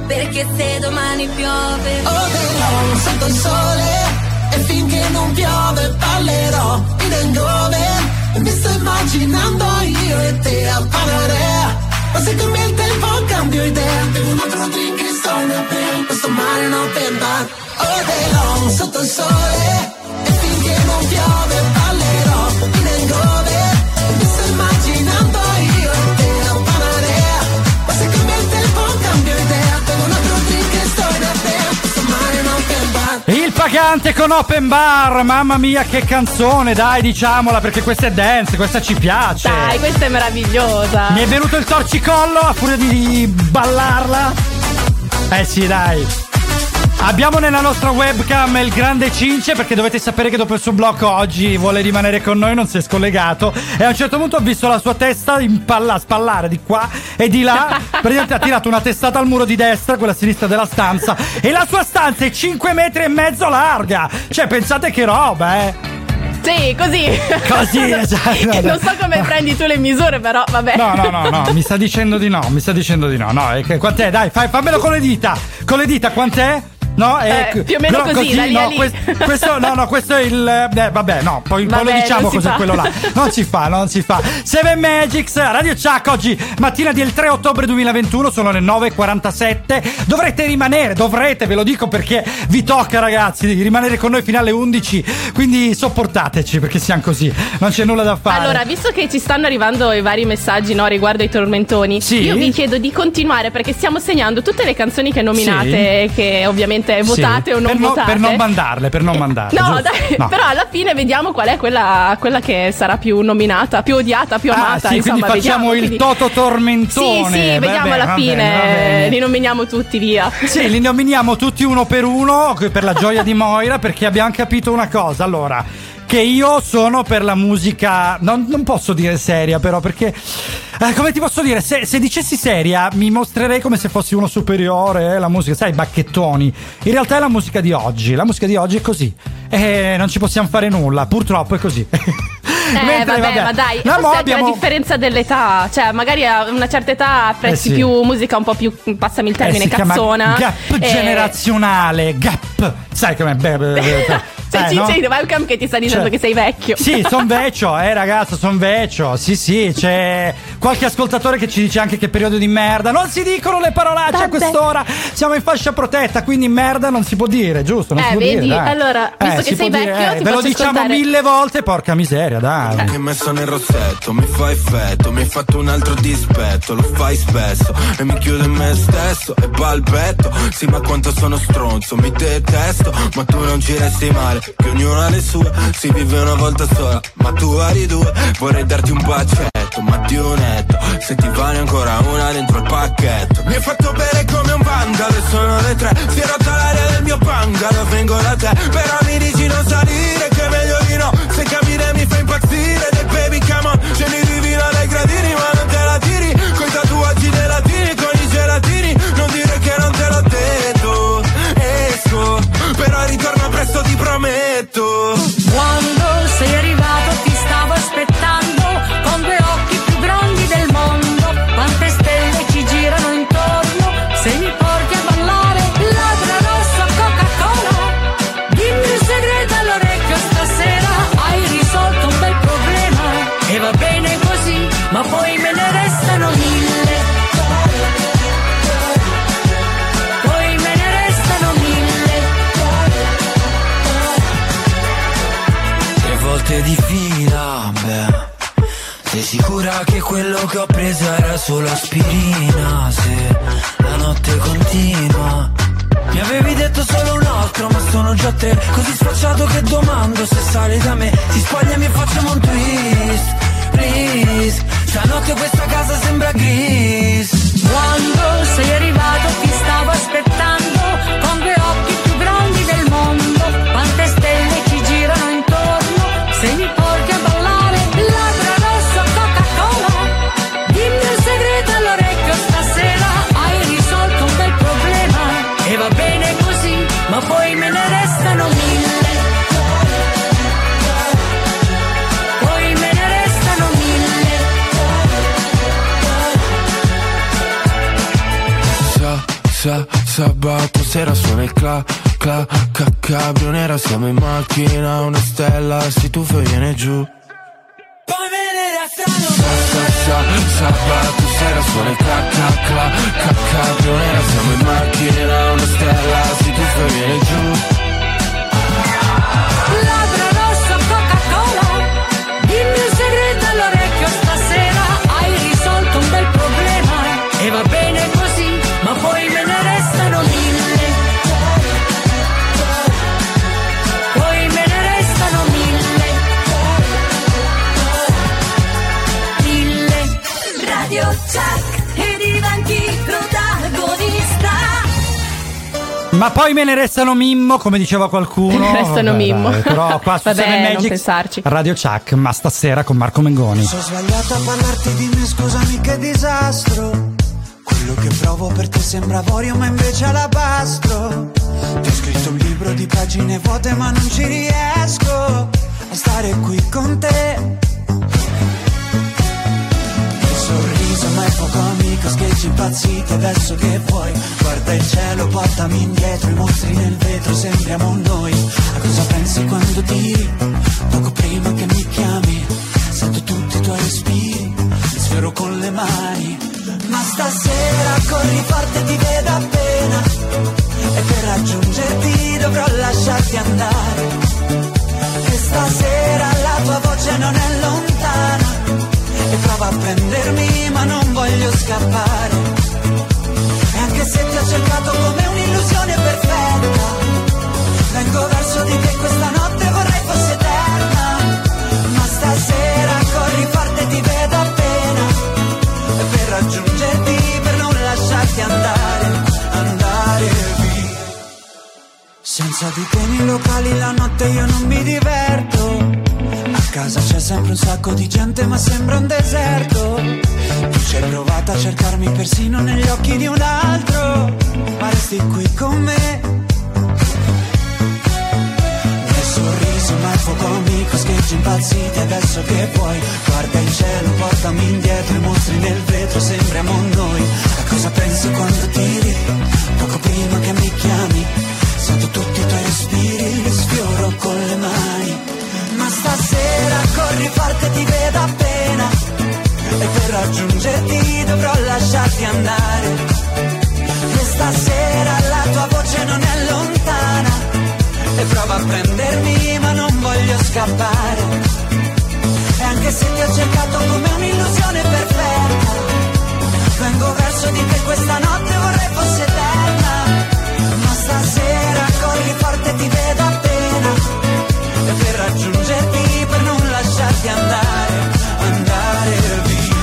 Perché se domani piove. All day long sotto il sole E finché non piove ballerò in hangover E mi sto immaginando io e te a Panarea Ma se cambia il tempo cambio idea Bevo un altro drink e sto apnea Questo mare un open bar All day long sotto il sole E finché non piove Il pagante con Open Bar, mamma mia che canzone, dai diciamola perché questa è dance, questa ci piace. Dai, questa è meravigliosa. Mi è venuto il torcicollo a furia di ballarla. Eh sì, dai. Abbiamo nella nostra webcam il grande Cince perché dovete sapere che dopo il suo blocco oggi vuole rimanere con noi, non si è scollegato e a un certo punto ho visto la sua testa impalla, spallare di qua e di là, praticamente ha tirato una testata al muro di destra, quella sinistra della stanza e la sua stanza è 5 metri e mezzo larga, cioè pensate che roba eh. Sì, così. Così, esatto. non so come prendi tu le misure, però vabbè. No, no, no, no, mi sta dicendo di no, mi sta dicendo di no. No, è che, quant'è? Dai, fai, fammelo con le dita. Con le dita, quant'è? No, Eh, ecco, più o meno così, a no, quest- questo, no, no, questo è il. eh, vabbè, no, poi, poi lo Vabbè, diciamo cos'è fa. quello là. Non si fa, non si fa. Seven Magics, Radio Chuck, oggi mattina del 3 ottobre 2021, sono le 9.47. Dovrete rimanere, dovrete, ve lo dico perché vi tocca, ragazzi, di rimanere con noi fino alle 11. Quindi sopportateci perché siamo così, non c'è nulla da fare. Allora, visto che ci stanno arrivando i vari messaggi no, riguardo ai tormentoni, Sì. io vi chiedo di continuare perché stiamo segnando tutte le canzoni che nominate, che ovviamente Sì, votate o non per no- votate. per non mandarle, per non mandarle. No, dai, No. però alla fine vediamo qual è quella, quella che sarà più nominata, più odiata, più Ah, amata. sì, insomma, quindi facciamo vediamo, il quindi- Toto Tormentone. Sì, sì, Va vediamo alla va fine, bene, va bene. li nominiamo tutti, via. Sì, li nominiamo tutti uno per uno per la gioia di Moira perché abbiamo capito una cosa. Allora, che io sono per la musica, non, non posso dire seria però perché, eh, come ti posso dire, se, se dicessi seria mi mostrerei come se fossi uno superiore, eh, la musica, sai, bacchettoni. In realtà è la musica di oggi, la musica di oggi è così. E non ci possiamo fare nulla, purtroppo è così. Eh, Mentre, vabbè, ma dai, No, forse abbiamo- la differenza dell'età, cioè magari a una certa età apprezzi Eh sì. più musica un po' più, passami il termine, Eh, si chiama cazzona. Gap Eh, generazionale, gap. Sai com'è? Beh, beh, beh, beh. C'è Eh, no? Cicci di webcam che ti sta dicendo Cioè- che sei vecchio. Sì, son vecchio, eh ragazzo, son vecchio. Sì, sì, c'è qualche ascoltatore che ci dice anche che periodo di merda. Non si dicono le parolacce a Vabbè. quest'ora. Siamo in fascia protetta, quindi merda non si può dire, giusto? Non Eh, si può vedi? dire. Allora, visto che si sei può dire, vecchio, ti ve lo diciamo ascoltare. mille volte, porca miseria, dai. Che messo nel rossetto, mi fa effetto, mi hai fatto un altro dispetto, lo fai spesso e mi chiudo in me stesso e balbetto. Sì, ma quanto sono stronzo, mi detesto, ma tu non ci resti male, che ognuno ha le sue, si vive una volta sola, ma tu hai due, vorrei darti un bacetto, ma un netto, se ti vale ancora una dentro il pacchetto. Mi hai fatto bere come un vandalo, e sono le tre, si è rotta l'aria del mio bungalow, vengo da te, però mi dici non salire, che è meglio di no, se capire mi fa impazzire, presto quello che ho preso era solo aspirina? Se la notte continua. Mi avevi detto solo un altro, ma sono già tre. Così sfacciato che domando se sali da me. Si spoglia e facciamo un twist. Please. Stanotte questa casa sembra gris. Quando sei arrivato ti stavo aspettando Sa, sa, sabato sera suona il cla, cla, ca, cabrio nera Siamo in macchina, una stella si tuffa e viene giù. Poi me ne restano Sa, sa, sa, sabato sera suona il cla, cla, cla, cabrio nera Siamo in macchina, una stella si tuffa e viene giù Ma poi me ne restano Mimmo, come diceva qualcuno. Me ne restano Vabbè, Mimmo. dai, però qua su Vabbè, Seven non pensarci. Radio Chuck, ma stasera con Marco Mengoni. Sono sbagliato a parlarti di me, scusami che disastro. Quello che provo per te sembra avorio, ma invece alabastro. Ti ho scritto un libro di pagine vuote, ma non ci riesco a stare qui con te. È poco amico Scheggi impazziti adesso che vuoi. Guarda il cielo, portami indietro I mostri nel vetro, sembriamo noi. A cosa pensi quando tiri? Poco prima che mi chiami? Sento tutti i tuoi respiri Li sfioro con le mani. Ma stasera corri forte ti vedo appena. E per raggiungerti dovrò lasciarti andare. E stasera la tua voce non è lontana Prova a prendermi ma non voglio scappare. E anche se ti ho cercato come un'illusione perfetta Vengo verso di te questa notte vorrei fosse eterna. Ma stasera corri forte ti vedo appena E per raggiungerti per non lasciarti andare Andare via. Senza di te nei locali la notte io non mi diverto casa. C'è sempre un sacco di gente ma sembra un deserto. Tu ci hai provato a cercarmi persino negli occhi di un altro Ma resti qui con me. Nel sorriso ma è fuoco amico Scheggi impazziti adesso che puoi Guarda il cielo, portami indietro I mostri nel vetro, sembriamo noi. A cosa pensi quando tiri? Poco prima che mi chiami Sento tutti i tuoi respiri, li sfioro con le mani. Ma stasera corri forte, ti vedo appena. E per raggiungerti dovrò lasciarti andare. E stasera la tua voce non è lontana. E prova a prendermi, ma non voglio scappare. E anche se ti ho cercato come un'illusione perfetta. Vengo verso di te questa notte, vorrei fosse eterna. Ma stasera corri forte ti vedo appena E per raggiungerti, per non lasciarti andare, andare via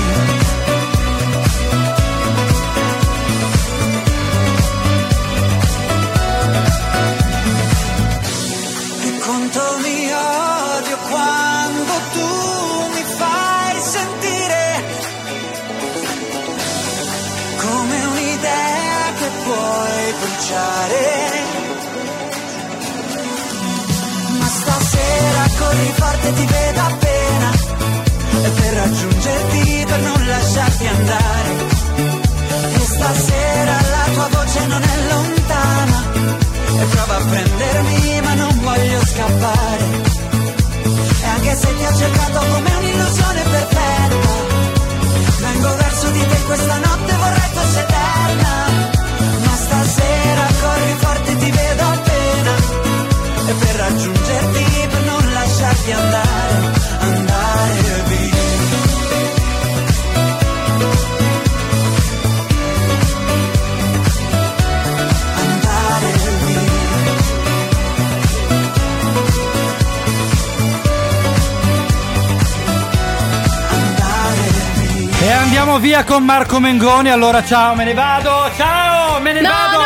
E conto mi odio quando tu mi fai sentire come un'idea che puoi bruciare. Forte ti vedo appena e per raggiungerti per non lasciarti andare. E stasera la tua voce non è lontana e prova a prendermi ma non voglio scappare. E anche se ti ho cercato come un'illusione perfetta, vengo verso di te questa notte vorrei fosse eterna. Ma stasera corri forte ti vedo appena E per raggiungerti, lasciarti andare, andare via Andare E andiamo via con Marco Mengoni. Allora, ciao, me ne vado. Ciao, me ne No, vado.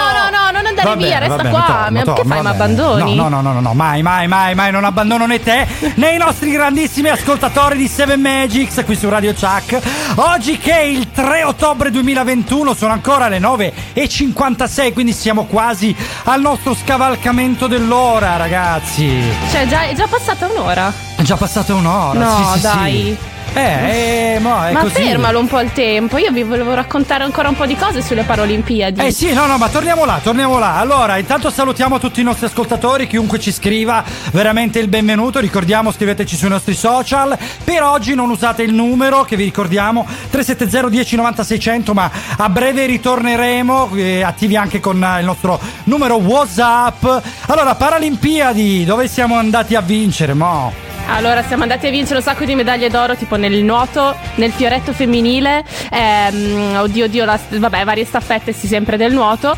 Andare via, resta qua. Ma che fai? Mi bene. abbandoni? No, no, no, no, no, mai, mai, mai, mai, non abbandono né te né i nostri grandissimi ascoltatori di Seven Magics qui su Radio Chuck. Oggi che è il 3 ottobre 2021, sono ancora le 9.56, quindi siamo quasi al nostro scavalcamento dell'ora, ragazzi. Cioè, già, è già passata un'ora. È già passata un'ora. No, sì, sì, sì. Eh, eh, mo è Ma così. fermalo un po' il tempo. Io vi volevo raccontare ancora un po' di cose sulle Paralimpiadi. Eh sì, no, no, ma torniamo là, torniamo là. Allora, intanto salutiamo tutti i nostri ascoltatori, chiunque ci scriva, veramente il benvenuto. Ricordiamo, scriveteci sui nostri social. Per oggi non usate il numero che vi ricordiamo 370 10 90 600, ma a breve ritorneremo eh, attivi anche con eh, il nostro numero WhatsApp. Allora, Paralimpiadi, dove siamo andati a vincere, mo? Allora, siamo andati a vincere un sacco di medaglie d'oro, tipo nel nuoto, nel fioretto femminile, ehm, oddio, oddio, la- vabbè, varie staffette, sì, sempre del nuoto.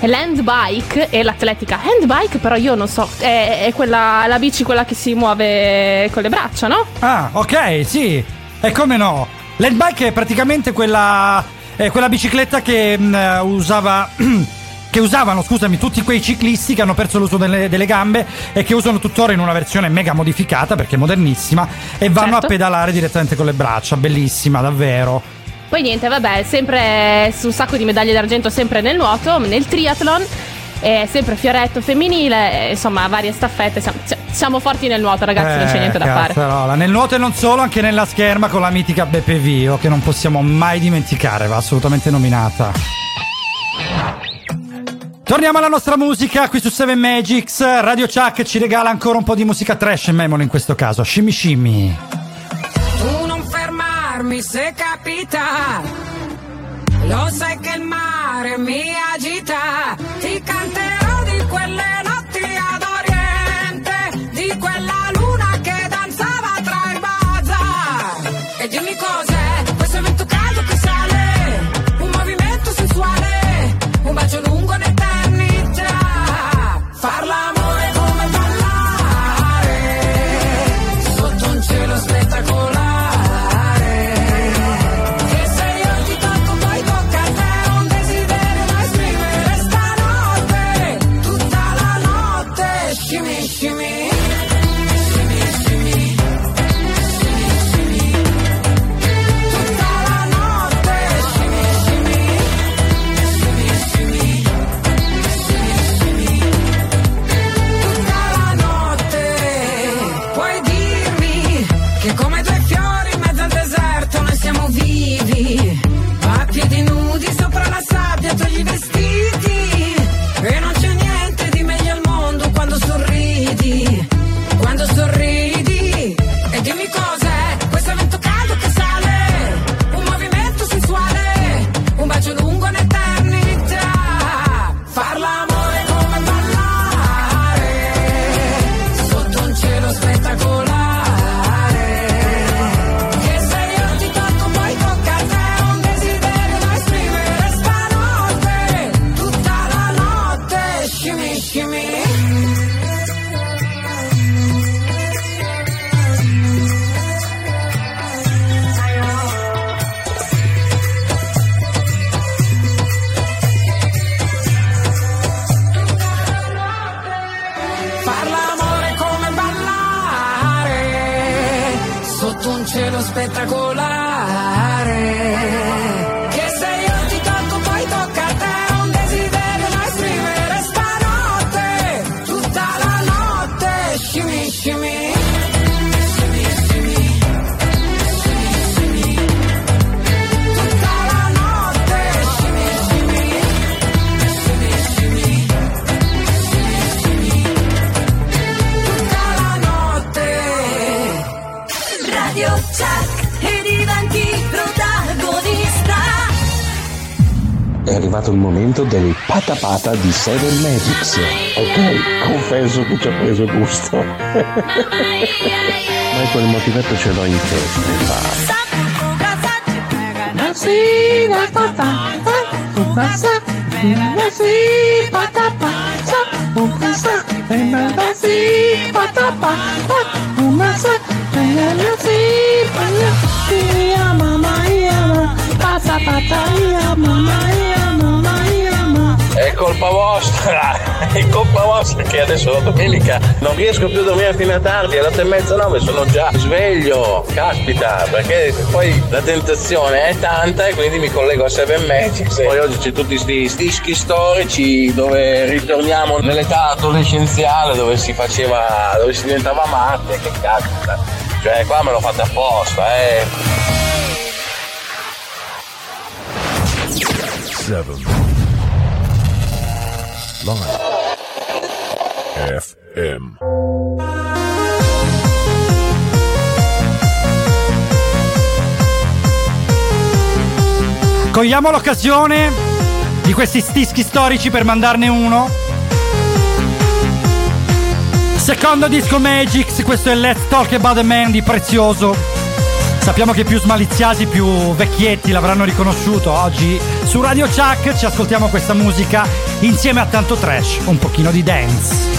L'handbike e l'atletica. Handbike, però io non so, è, è quella, la bici quella che si muove con le braccia, no? Ah, ok, sì. E come no? L'handbike è praticamente quella, è quella bicicletta che mh, eh, usava. che usavano, scusami, tutti quei ciclisti che hanno perso l'uso delle, delle gambe e che usano tuttora in una versione mega modificata perché è modernissima e vanno Certo. a pedalare direttamente con le braccia. Bellissima, davvero. Poi niente, vabbè, sempre su un sacco di medaglie d'argento sempre nel nuoto, nel triathlon. sempre fioretto femminile, insomma varie staffette, siamo, siamo forti nel nuoto ragazzi, non c'è Eh, niente da fare. cazzarola. Nel nuoto e non solo, anche nella scherma con la mitica Beppe Vio, che non possiamo mai dimenticare, va assolutamente nominata. Torniamo alla nostra musica qui su 7 Magics. Radio Chuck ci regala ancora un po' di musica trash, Memolo in questo caso. Shimmy Shimmy. Tu non fermarmi se capita. Lo sai che il mare mi agita. Ti canterò quando sorridi arrivato il momento del patapata di Seven Magics. Ok, confesso che ci ha preso gusto. Ma quel motivetto ce l'ho in testa. È colpa vostra, è colpa vostra che adesso la domenica non riesco più a dormire fino a tardi, alle otto e mezza, nove sono già sveglio, caspita, perché poi la tentazione è tanta e quindi mi collego a Seven Magics e poi oggi c'è tutti questi dischi storici dove ritorniamo nell'età adolescenziale dove si faceva, dove si diventava matti, che caspita, cioè qua me lo fate apposta, eh. 7 Live FM Cogliamo l'occasione di questi stischi storici per mandarne uno. Secondo disco Magix, questo è Let's Talk About a Man di Prezioso. Sappiamo che più smaliziati, più vecchietti l'avranno riconosciuto. Oggi su Radio Chuck ci ascoltiamo questa musica insieme a tanto trash, un pochino di dance.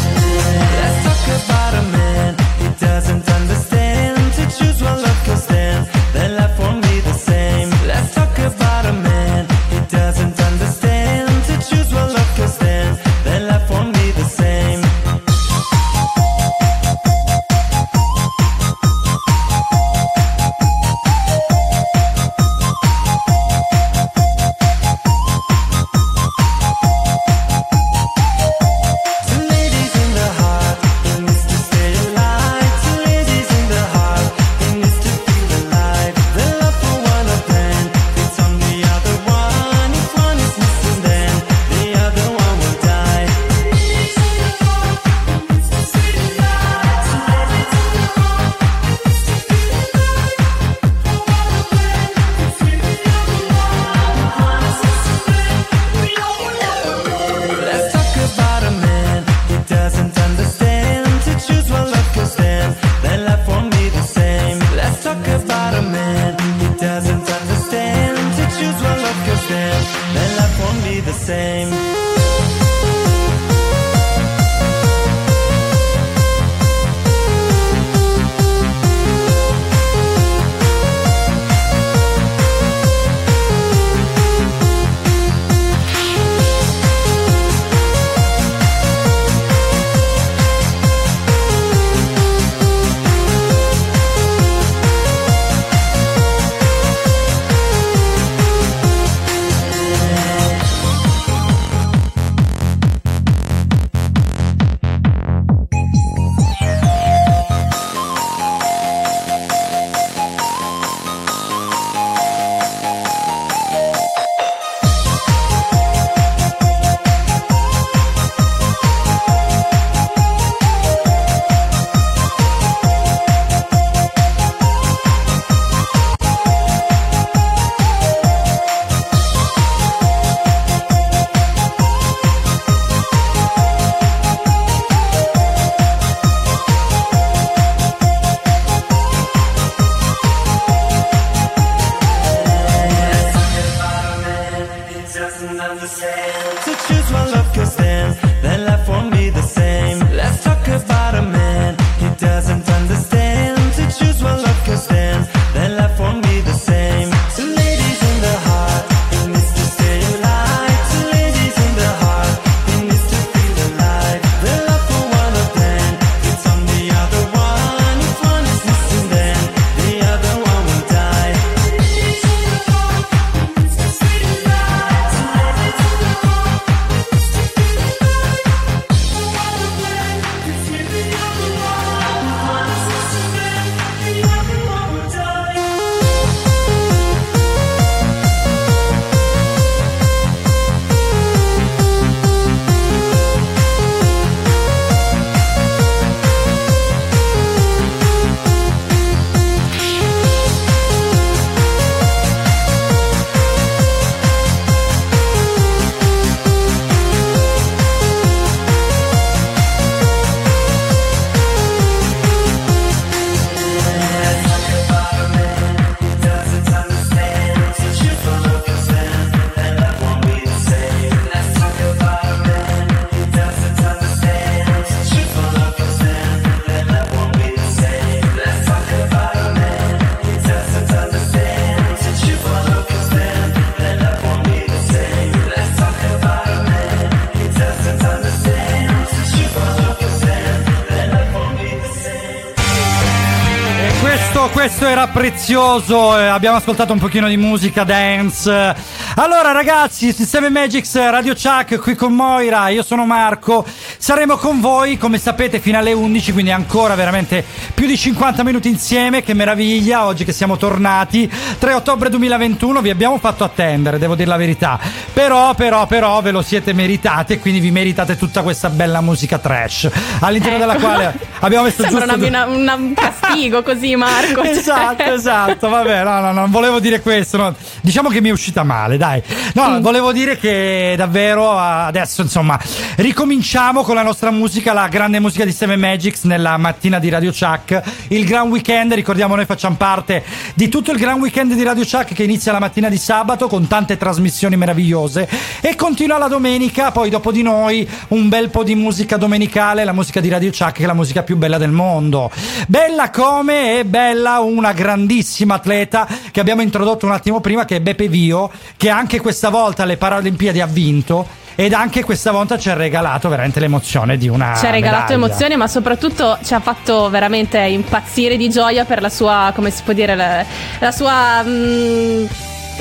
Questo, era prezioso. eh, abbiamo ascoltato un pochino di musica dance. Allora, ragazzi, Sistema Magix Radio Chuck qui con Moira. Io sono Marco. Saremo con voi, come sapete, fino alle 11, quindi ancora veramente più di 50 minuti insieme. Che meraviglia! Oggi che siamo tornati. 3 ottobre 2021, vi abbiamo fatto attendere, devo dire la verità. Però, però, però, ve lo siete meritati e quindi vi meritate tutta questa bella musica trash. All'interno della Ecco. quale abbiamo messo Sembra giusto. una- un castigo così, Marco. cioè. Esatto, esatto, vabbè, no, no, non volevo dire questo, no. diciamo che mi è uscita male, dai. No, volevo dire che davvero adesso, insomma, ricominciamo con la nostra musica, la grande musica di Seven Magics nella mattina di Radio Chuck, il Gran Weekend, ricordiamo noi facciamo parte di tutto il Gran Weekend di Radio Chuck che inizia la mattina di sabato con tante trasmissioni meravigliose e continua la domenica, poi dopo di noi un bel po' di musica domenicale, la musica di Radio Chuck che è la musica più bella del mondo. Bella come è bella una grandissima atleta che abbiamo introdotto un attimo prima che è Beppe Vio, che anche questa volta alle Paralimpiadi ha vinto ed anche questa volta ci ha regalato veramente l'emozione di una Ci ha regalato medaglia. emozioni, ma soprattutto ci ha fatto veramente impazzire di gioia per la sua, come si può dire, la, la sua. mm,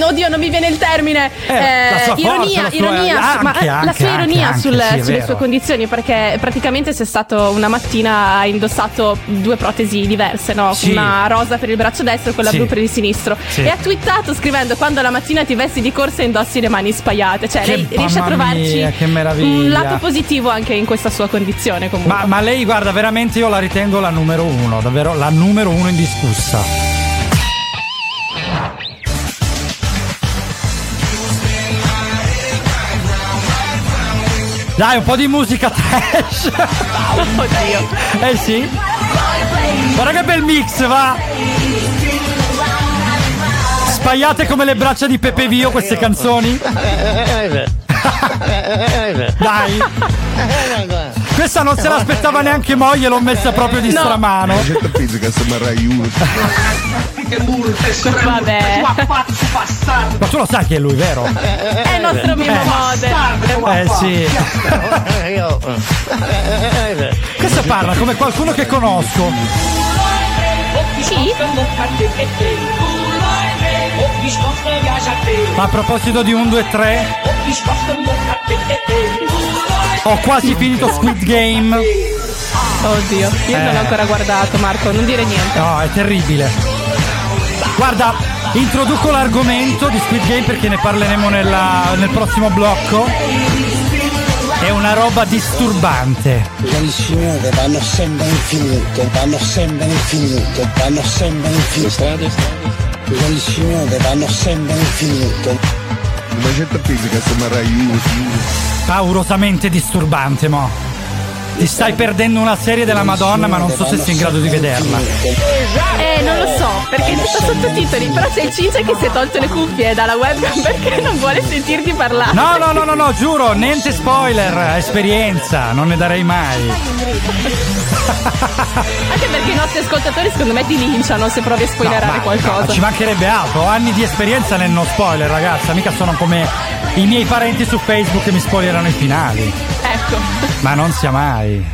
Oddio, non mi viene il termine. Eh, la sua forza, ironia, sua- ironia, anche, ma eh, la anche, sua ironia anche, sul- sì, è sulle sue condizioni, perché praticamente c'è stato una mattina ha indossato due protesi diverse, no? Sì. Una rosa per il braccio destro e quella Sì. blu per il sinistro. E ha twittato scrivendo: Quando la mattina ti vesti di corsa e indossi le mani spaiate. Cioè, Che- lei riesce a trovarci mia, un lato positivo anche in questa sua condizione. Comunque. Ma, ma lei, guarda, veramente io la ritengo la numero uno, davvero la numero uno indiscussa. Dai, un po' di musica trash. Oddio. Eh sì. Guarda che bel mix, va. Spaiate come le braccia di Pepe Vio queste canzoni. Dai. Questa non se l'aspettava neanche moglie, l'ho messa proprio di No. stramano. La gente pensa che sembra Rai 1. Vabbè. Ma tu lo sai che è lui, vero? È il nostro Mimo Model. Eh sì. Questo parla come qualcuno che conosco. Chi? Ma a proposito di 1, 2, 3, ho quasi finito Squid Game. Oddio, io non Eh. l'ho ancora guardato, Marco, non dire niente. No, è terribile. Guarda, introduco l'argomento di Squid Game perché ne parleremo nella- nel prossimo blocco. È una roba disturbante. Le signore vanno sempre infinite, vanno sempre infinite, vanno sempre infinite. Le signore vanno sempre infinite. Gente pensa che sembra Rai 1. Paurosamente disturbante, mo. Ti stai perdendo una serie della Madonna, ma non so se sei in grado di vederla. Eh, non lo so, perché è tutto sottotitoli, però c'è il Cince che si è tolto le cuffie dalla webcam perché non vuole sentirti parlare. No, no, no, no, no, giuro, niente spoiler, esperienza, non ne darei mai. Anche perché i nostri ascoltatori secondo me ti linciano se provi a spoilerare No, qualcosa. ci mancherebbe altro, anni di esperienza nel no spoiler, ragazza, mica sono come i miei parenti su Facebook mi spoilerano i finali. Ecco. Ma non sia mai.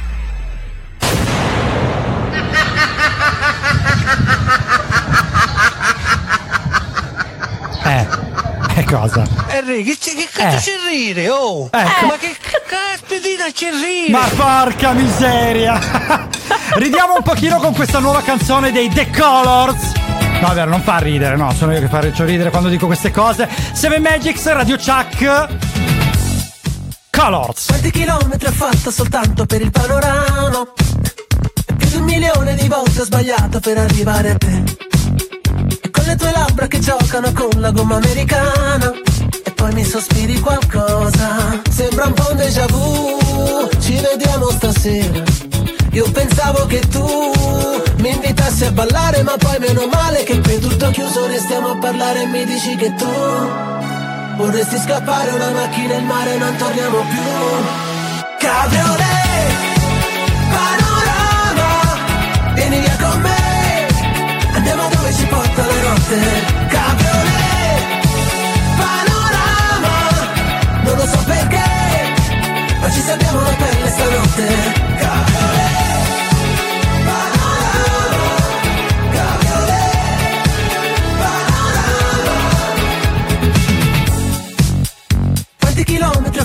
Eh, che cosa? Enrico, che, che cazzo Eh. c'è rire? Oh! Ecco. Ma che caspita c'è rire? Ma porca miseria! Ridiamo un pochino con questa nuova canzone dei The Colors. No, vero, non fa ridere, no, sono io che faccio ridere quando dico queste cose. Seven Magics, Radio Chuck. Colors. Quanti chilometri ho fatto soltanto per il panorama? Più di un milione di volte ho sbagliato per arrivare a te. E con le tue labbra che giocano con la gomma americana. E poi mi sospiri qualcosa. Sembra un po' un déjà vu. Ci vediamo stasera. Io pensavo che tu mi invitassi a ballare, ma poi meno male che qui tutto chiuso, restiamo a parlare e mi dici che tu vorresti scappare una macchina in mare, non torniamo più. Cabriolet, panorama, vieni via con me, andiamo dove ci porta la notte. Cabriolet, panorama, non lo so perché, ma ci salviamo la pelle stanotte.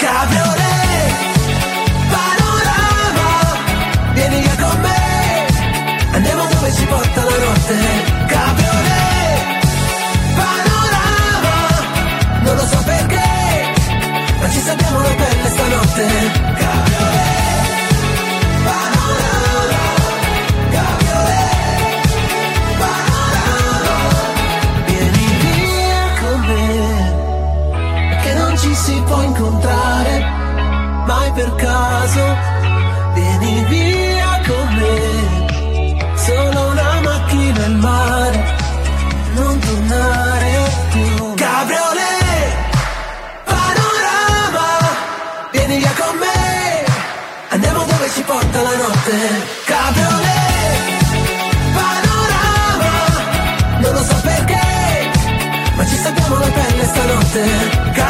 Cabriolet Panorama Vieni via con me. Andiamo dove ci porta la notte. Cabriolet Panorama Non lo so perché Ma ci salviamo la pelle stanotte per caso Vieni via con me. Solo una macchina il mare Non tornare più. Cabriolet Panorama Vieni via con me. Andiamo dove ci porta la notte. Cabriolet Panorama Non lo so perché Ma ci salviamo la pelle stanotte. Cabriolet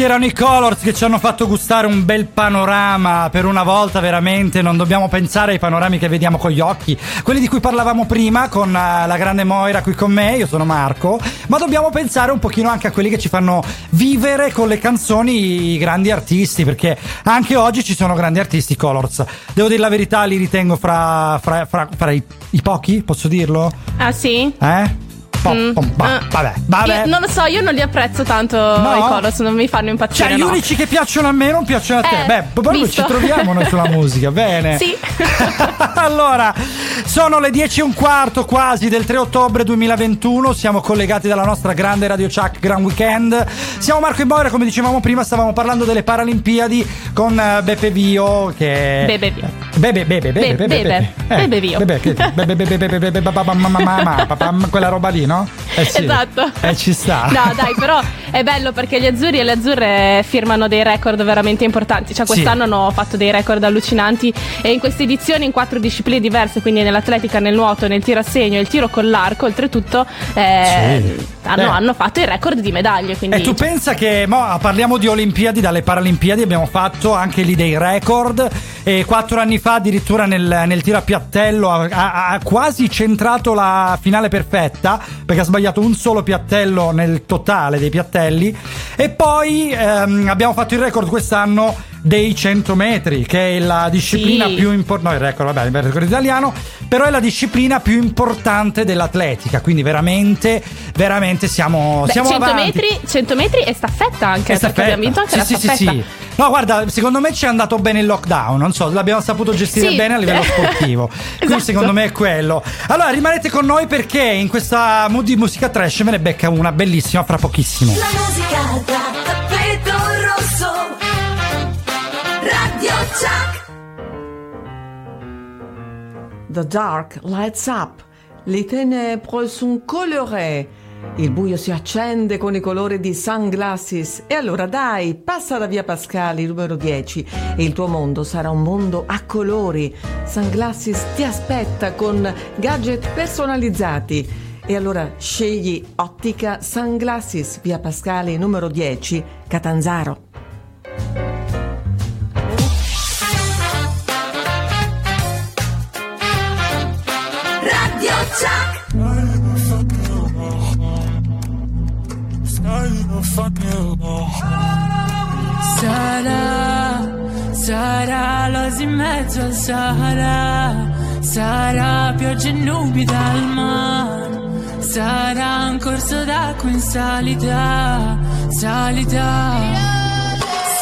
Questi erano i Colors che ci hanno fatto gustare un bel panorama. Per una volta, veramente, non dobbiamo pensare ai panorami che vediamo con gli occhi, quelli di cui parlavamo prima con eh, la grande Moira qui con me. Io sono Marco. Ma dobbiamo pensare un pochino anche a quelli che ci fanno vivere con le canzoni i grandi artisti. Perché anche oggi ci sono grandi artisti Colors. Devo dire la verità, li ritengo fra, fra- fra- fra i, i pochi, posso dirlo? Ah sì? Eh? Po- Mm. pom- ba- Ah. vabbè, vabbè. Io non lo so, io non li apprezzo tanto No? i Colors, non mi fanno impazzire. Cioè, gli no. unici che piacciono a me non piacciono a te. Eh, Beh, proprio visto. ci troviamo noi sulla musica, bene. Sì. allora, sono le 10 e un quarto quasi del 3 ottobre 2021. Siamo collegati dalla nostra grande Radio Chuck Grand Weekend. Siamo Marco e Moira, come dicevamo prima, stavamo parlando delle Paralimpiadi con eh, Beppe Vio. Che. Bebe Vio. Bebe, bebe, bebe, Be- bebe, bebe. Eh, Bebe Vio. Bebe, che- bebe, bebe, bebe, bebe, ba- ba- ba- ma- ma- ma- ma- pa- pa- quella roba lì, no? Eh sì. Esatto. Eh, ci sta. No, dai, però è bello perché gli azzurri e le azzurre firmano dei record veramente importanti. Cioè, Sì. quest'anno hanno fatto dei record allucinanti e in queste edizioni in quattro discipline diverse, quindi nell'atletica, nel nuoto, nel tiro a segno e il tiro con l'arco, oltretutto eh, Sì. Hanno, Eh. hanno fatto i record di medaglie. Quindi, E tu pensa che mo, parliamo di Olimpiadi, dalle Paralimpiadi abbiamo fatto anche lì dei record e quattro anni fa addirittura nel, nel tiro a piattello ha, ha- ha quasi centrato la finale perfetta perché ha sbagliato un solo piattello nel totale dei piattelli e poi ehm, abbiamo fatto il record quest'anno dei 100 metri che è la disciplina Sì. più importante no il record vabbè il record italiano però è la disciplina più importante dell'atletica quindi veramente veramente siamo, Beh, siamo 100, avanti metri, 100 metri e staffetta anche, e perché abbiamo vinto anche sì, la sì, sì, staffetta. sì. No, guarda, secondo me ci è andato bene il lockdown. Non so, l'abbiamo saputo gestire Sì. bene a livello sportivo. Quindi, Esatto. secondo me è quello. Allora, rimanete con noi perché in questa mood di musica trash me ne becca una bellissima fra pochissimo. La musica da tappeto rosso Radio Chuck The dark lights up. Le tenebre sono colorate. Il buio si accende con i colori di Sunglasses. E allora dai, passa da via Pascali numero 10 e il tuo mondo sarà un mondo a colori. Sunglasses ti aspetta con gadget personalizzati. E allora scegli Ottica Sunglasses, via Pascali numero 10, Catanzaro. Sarà, sarà l'oasi in mezzo al Sahara, sarà pioggia e nubi dal mare, sarà un corso d'acqua in salita, salita.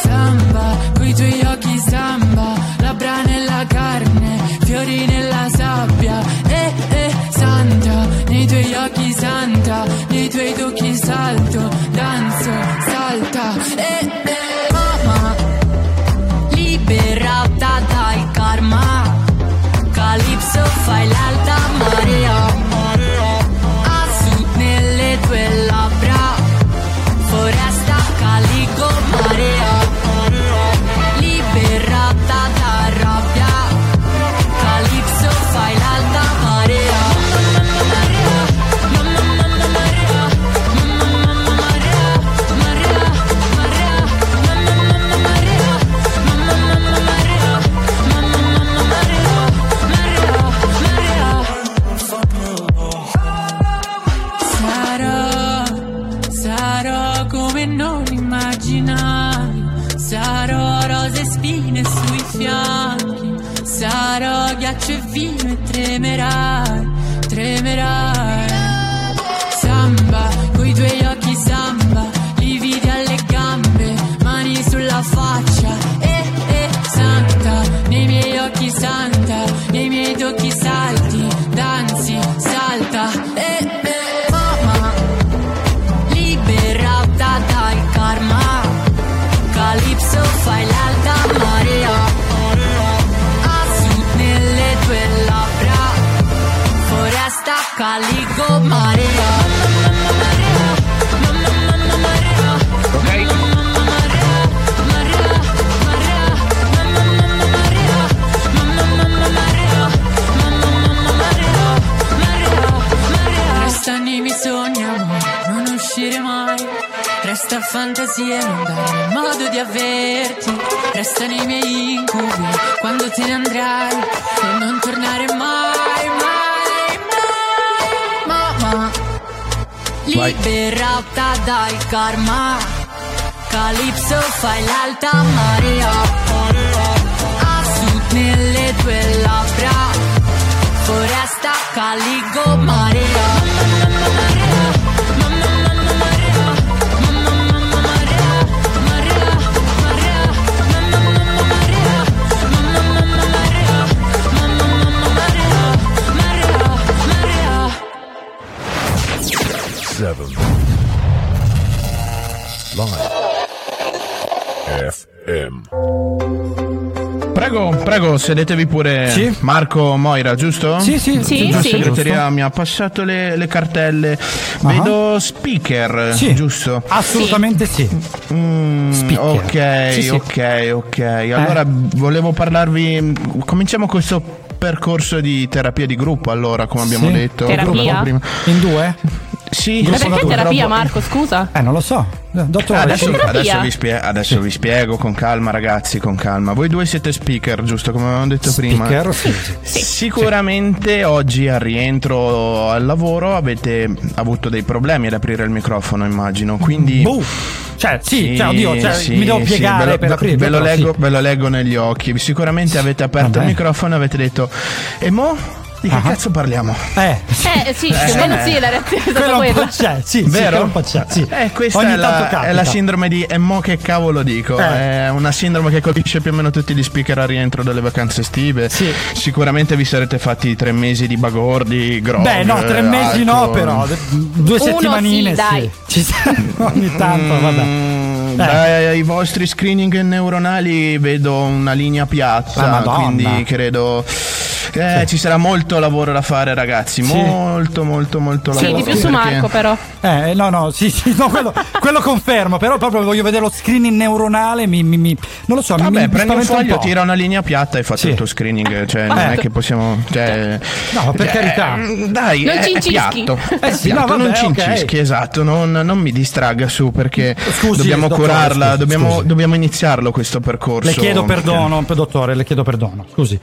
Samba, coi tuoi occhi samba, labbra nella carne, fiori nella sabbia, eh nei tuoi occhi santa, nei tuoi tocchi salto, danzo, salta, eh eh, mamma, liberata dal karma, Calypso fai l'alta marea, a sud nelle tue tremerai, tremerai. e non darò modo di averti. Restano i miei incubi quando te ne andrai e non tornare mai, mai, mai. Mamma, liberata dal karma. Calypso fai l'alta marea. A sud nelle tue labbra. Foresta, caligo, mare. 7. Live. FM. Prego, prego, sedetevi pure. Sì? Marco Moira, giusto? Sì, sì, sì. La sì. segreteria mi ha passato le, le cartelle. Uh-huh. Vedo speaker, sì. giusto? Assolutamente sì. Mm, sì. Mm, ok, ok, ok. Allora eh. volevo parlarvi. Cominciamo questo percorso di terapia di gruppo, allora, come abbiamo detto. Terapia? Prima. In due? Sì, Ma sì, perché terapia, Marco? Scusa. Eh, non lo so. Dottore, Adesso, ci dica. adesso vi, spie- adesso vi spiego con calma, ragazzi, con calma. Voi due siete speaker, giusto come avevamo detto prima. Speaker, sì, sì. Sicuramente oggi al rientro al lavoro avete avuto dei problemi ad aprire il microfono, immagino. Quindi. Boh. Cioè, sì, cioè, oddio, cioè, mi devo piegare ve lo, per aprire, ve lo leggo, sì. ve lo leggo negli occhi. Sicuramente avete aperto Vabbè. il microfono e avete detto: E mo? Di che Ah. cazzo parliamo? Eh, Eh sì, più o meno sì, la reazione è stata quello un po' quella. c'è, sì, sì, Vero? quello un po' c'è, sì. Eh, questa Ogni è tanto la, è la sindrome di e mo che cavolo dico. Eh. È una sindrome che colpisce più o meno tutti gli speaker al rientro dalle vacanze estive. Sicuramente vi sarete fatti tre mesi di bagordi, grog. Beh, no, tre mesi no, alcol. però. d- Due Uno settimanine, sì, dai. Ci sta- ogni tanto, vabbè. Eh. Dai vostri screening neuronali vedo una linea piatta, quindi credo eh, ci sarà molto lavoro da fare ragazzi, Sì. molto molto molto Sì, lavoro. di più su perché- Marco però. Eh, no, no, sì, sì, no, quello, quello confermo, però proprio voglio vedere lo screening neuronale, mi, mi- mi- non lo so, mi- Vabbè, mi, prendi un un foglio, po'. tira una linea piatta e fai Sì. il tuo screening. Cioè, non è che possiamo. Cioè, No, per cioè, carità. mm, Dai, Non è, è cincischi. piatto. Eh sì, Piatto, no, vabbè, non cincischi, esatto. Non, non mi distragga su perché Scusi, dobbiamo dottore, curarla, scusi, dobbiamo, scusi. dobbiamo iniziarlo questo percorso. Le chiedo perdono, dottore, le chiedo perdono. Scusi.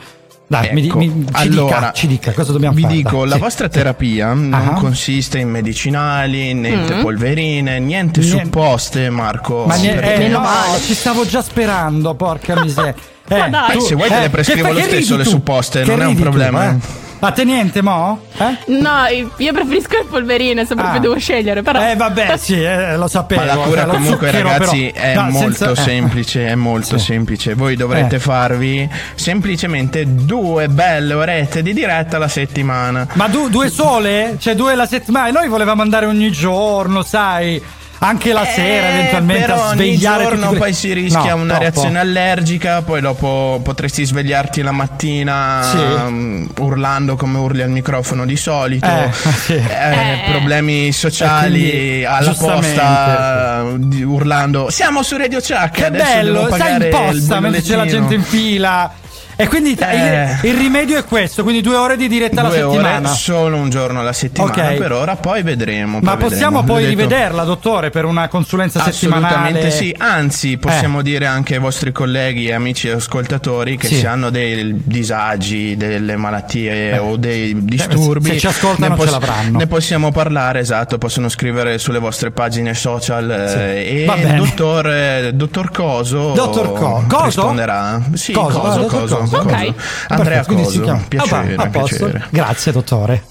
Dai, mi, Ecco, mi- ci, allora, dica, ci dica cosa dobbiamo vi fare. dico, dai, la sì. vostra terapia non Ah. consiste in medicinali, niente Mm. polverine, niente, Niente. supposte, Marco. Ma ne- perché- eh, no, ci stavo già sperando, porca miseria. Eh, Ma dai. Eh, se vuoi te le prescrivo che lo stesso le supposte, Che non è un ridi tu, problema. eh? A te niente, mo? Eh? No, io preferisco il polverine se proprio Ah. devo scegliere, però. Eh vabbè, sì, eh, lo sapevo. Ma la cura comunque ragazzi però. è No, molto senza- eh. semplice, è molto Sì. semplice. Voi dovrete Eh. farvi semplicemente due belle orette di diretta alla settimana. Ma du- due sole? Cioè due la settimana? Noi volevamo andare ogni giorno, sai? Anche la sera eventualmente Eh, però a ogni svegliare giorno tutti que- poi si rischia No, una troppo. reazione allergica, poi dopo potresti svegliarti la mattina Sì. um, urlando come urli al microfono di solito, Eh, sì. Eh, problemi sociali quindi, alla posta di- urlando siamo su Radio Chuck, Che adesso bello, pagare in posta mentre c'è la bollettino." gente in fila. E quindi Eh. il, il rimedio è questo, quindi due ore di diretta alla Due ore, settimana. solo un giorno alla settimana Ok. per ora, poi vedremo. Ma poi possiamo vedremo. poi Vi ho detto- rivederla, dottore, per una consulenza settimanale? Assolutamente sì, anzi possiamo Eh. dire anche ai vostri colleghi, amici e ascoltatori che Sì. se hanno dei disagi, delle malattie Eh. o dei disturbi, se ci ascoltano ne ce l'avranno. Ne possiamo parlare, esatto, possono scrivere sulle vostre pagine social eh, Va e il dottor, eh, dottor Coso Dottor Co- Coso? risponderà. Sì, Coso, Coso, ah, dottor Coso, Coso. Coso. Ok. Andrea Perfetto, quindi si Coso, chiama- piacere, Ah, va, a posto. piacere. Grazie, dottore.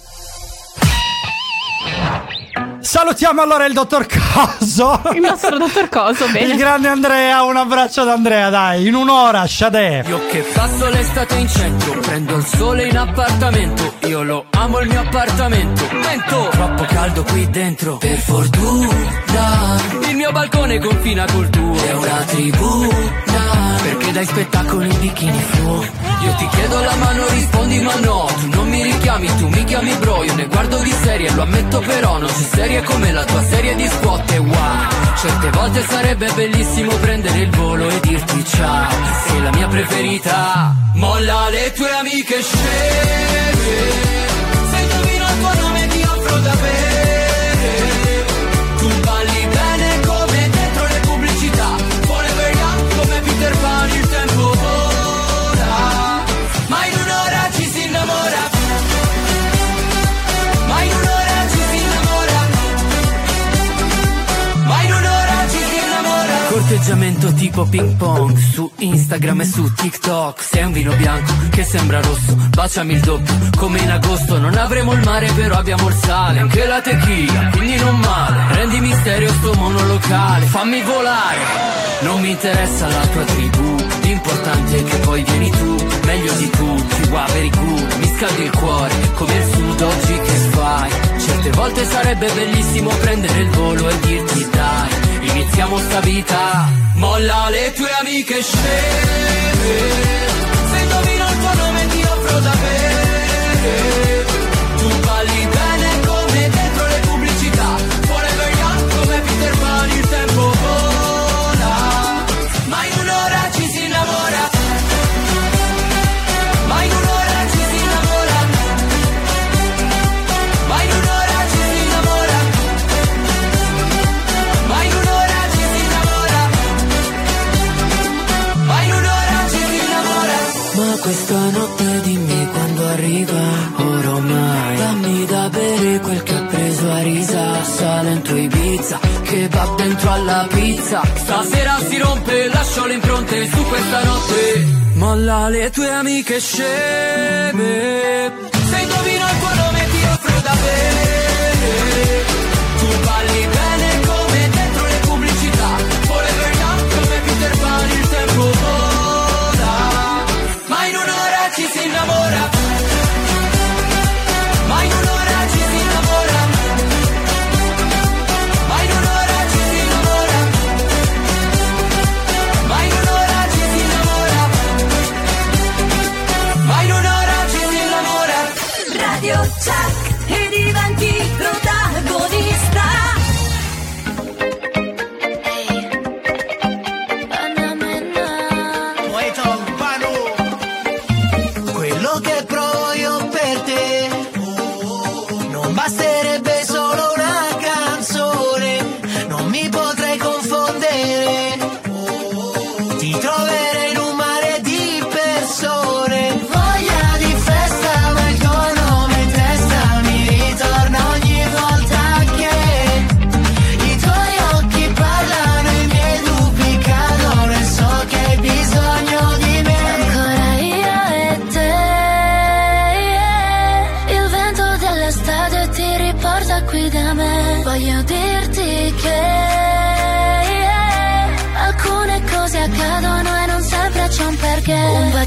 Salutiamo allora il dottor Coso. Il nostro dottor Coso, Il bene. grande Andrea, un abbraccio ad Andrea, dai, in un'ora, Shadè. Io che passo l'estate in centro, prendo il sole in appartamento. Io lo amo il mio appartamento. Vento, troppo caldo qui dentro. Per fortuna, il mio balcone confina col tuo. È una tribuna, perché dai spettacoli in bikini flu. Io ti chiedo la mano, rispondi ma no. Tu non mi richiami, tu mi chiami bro. Io ne guardo di serie, lo ammetto però. Non sei serie come la tua serie di squat e wow. Certe volte sarebbe bellissimo prendere il volo e dirti ciao. Sei la mia preferita. Molla le tue amiche sceme. Atteggiamento tipo ping pong Su Instagram e su TikTok. Sei un vino bianco che sembra rosso Baciami il doppio come in agosto. Non avremo il mare però abbiamo il sale Anche la tequila quindi non male. Rendi misterio sto monolocale Fammi volare. Non mi interessa la tua tribù L'importante è che poi vieni tu. Meglio di tutti, guai per i culo Mi scaldi il cuore come il sud oggi che fai. Certe volte sarebbe bellissimo prendere il volo e dirti dai iniziamo sta vita. Molla le tue amiche sceme, se indovino il tuo nome ti offro da. quel che ha preso a risa Sale in tua Ibiza, che va dentro alla pizza. Stasera si rompe, lascio le impronte su questa notte. Molla le tue amiche sceme. Se indovino il tuo nome ti offro da bere. Tu balli bene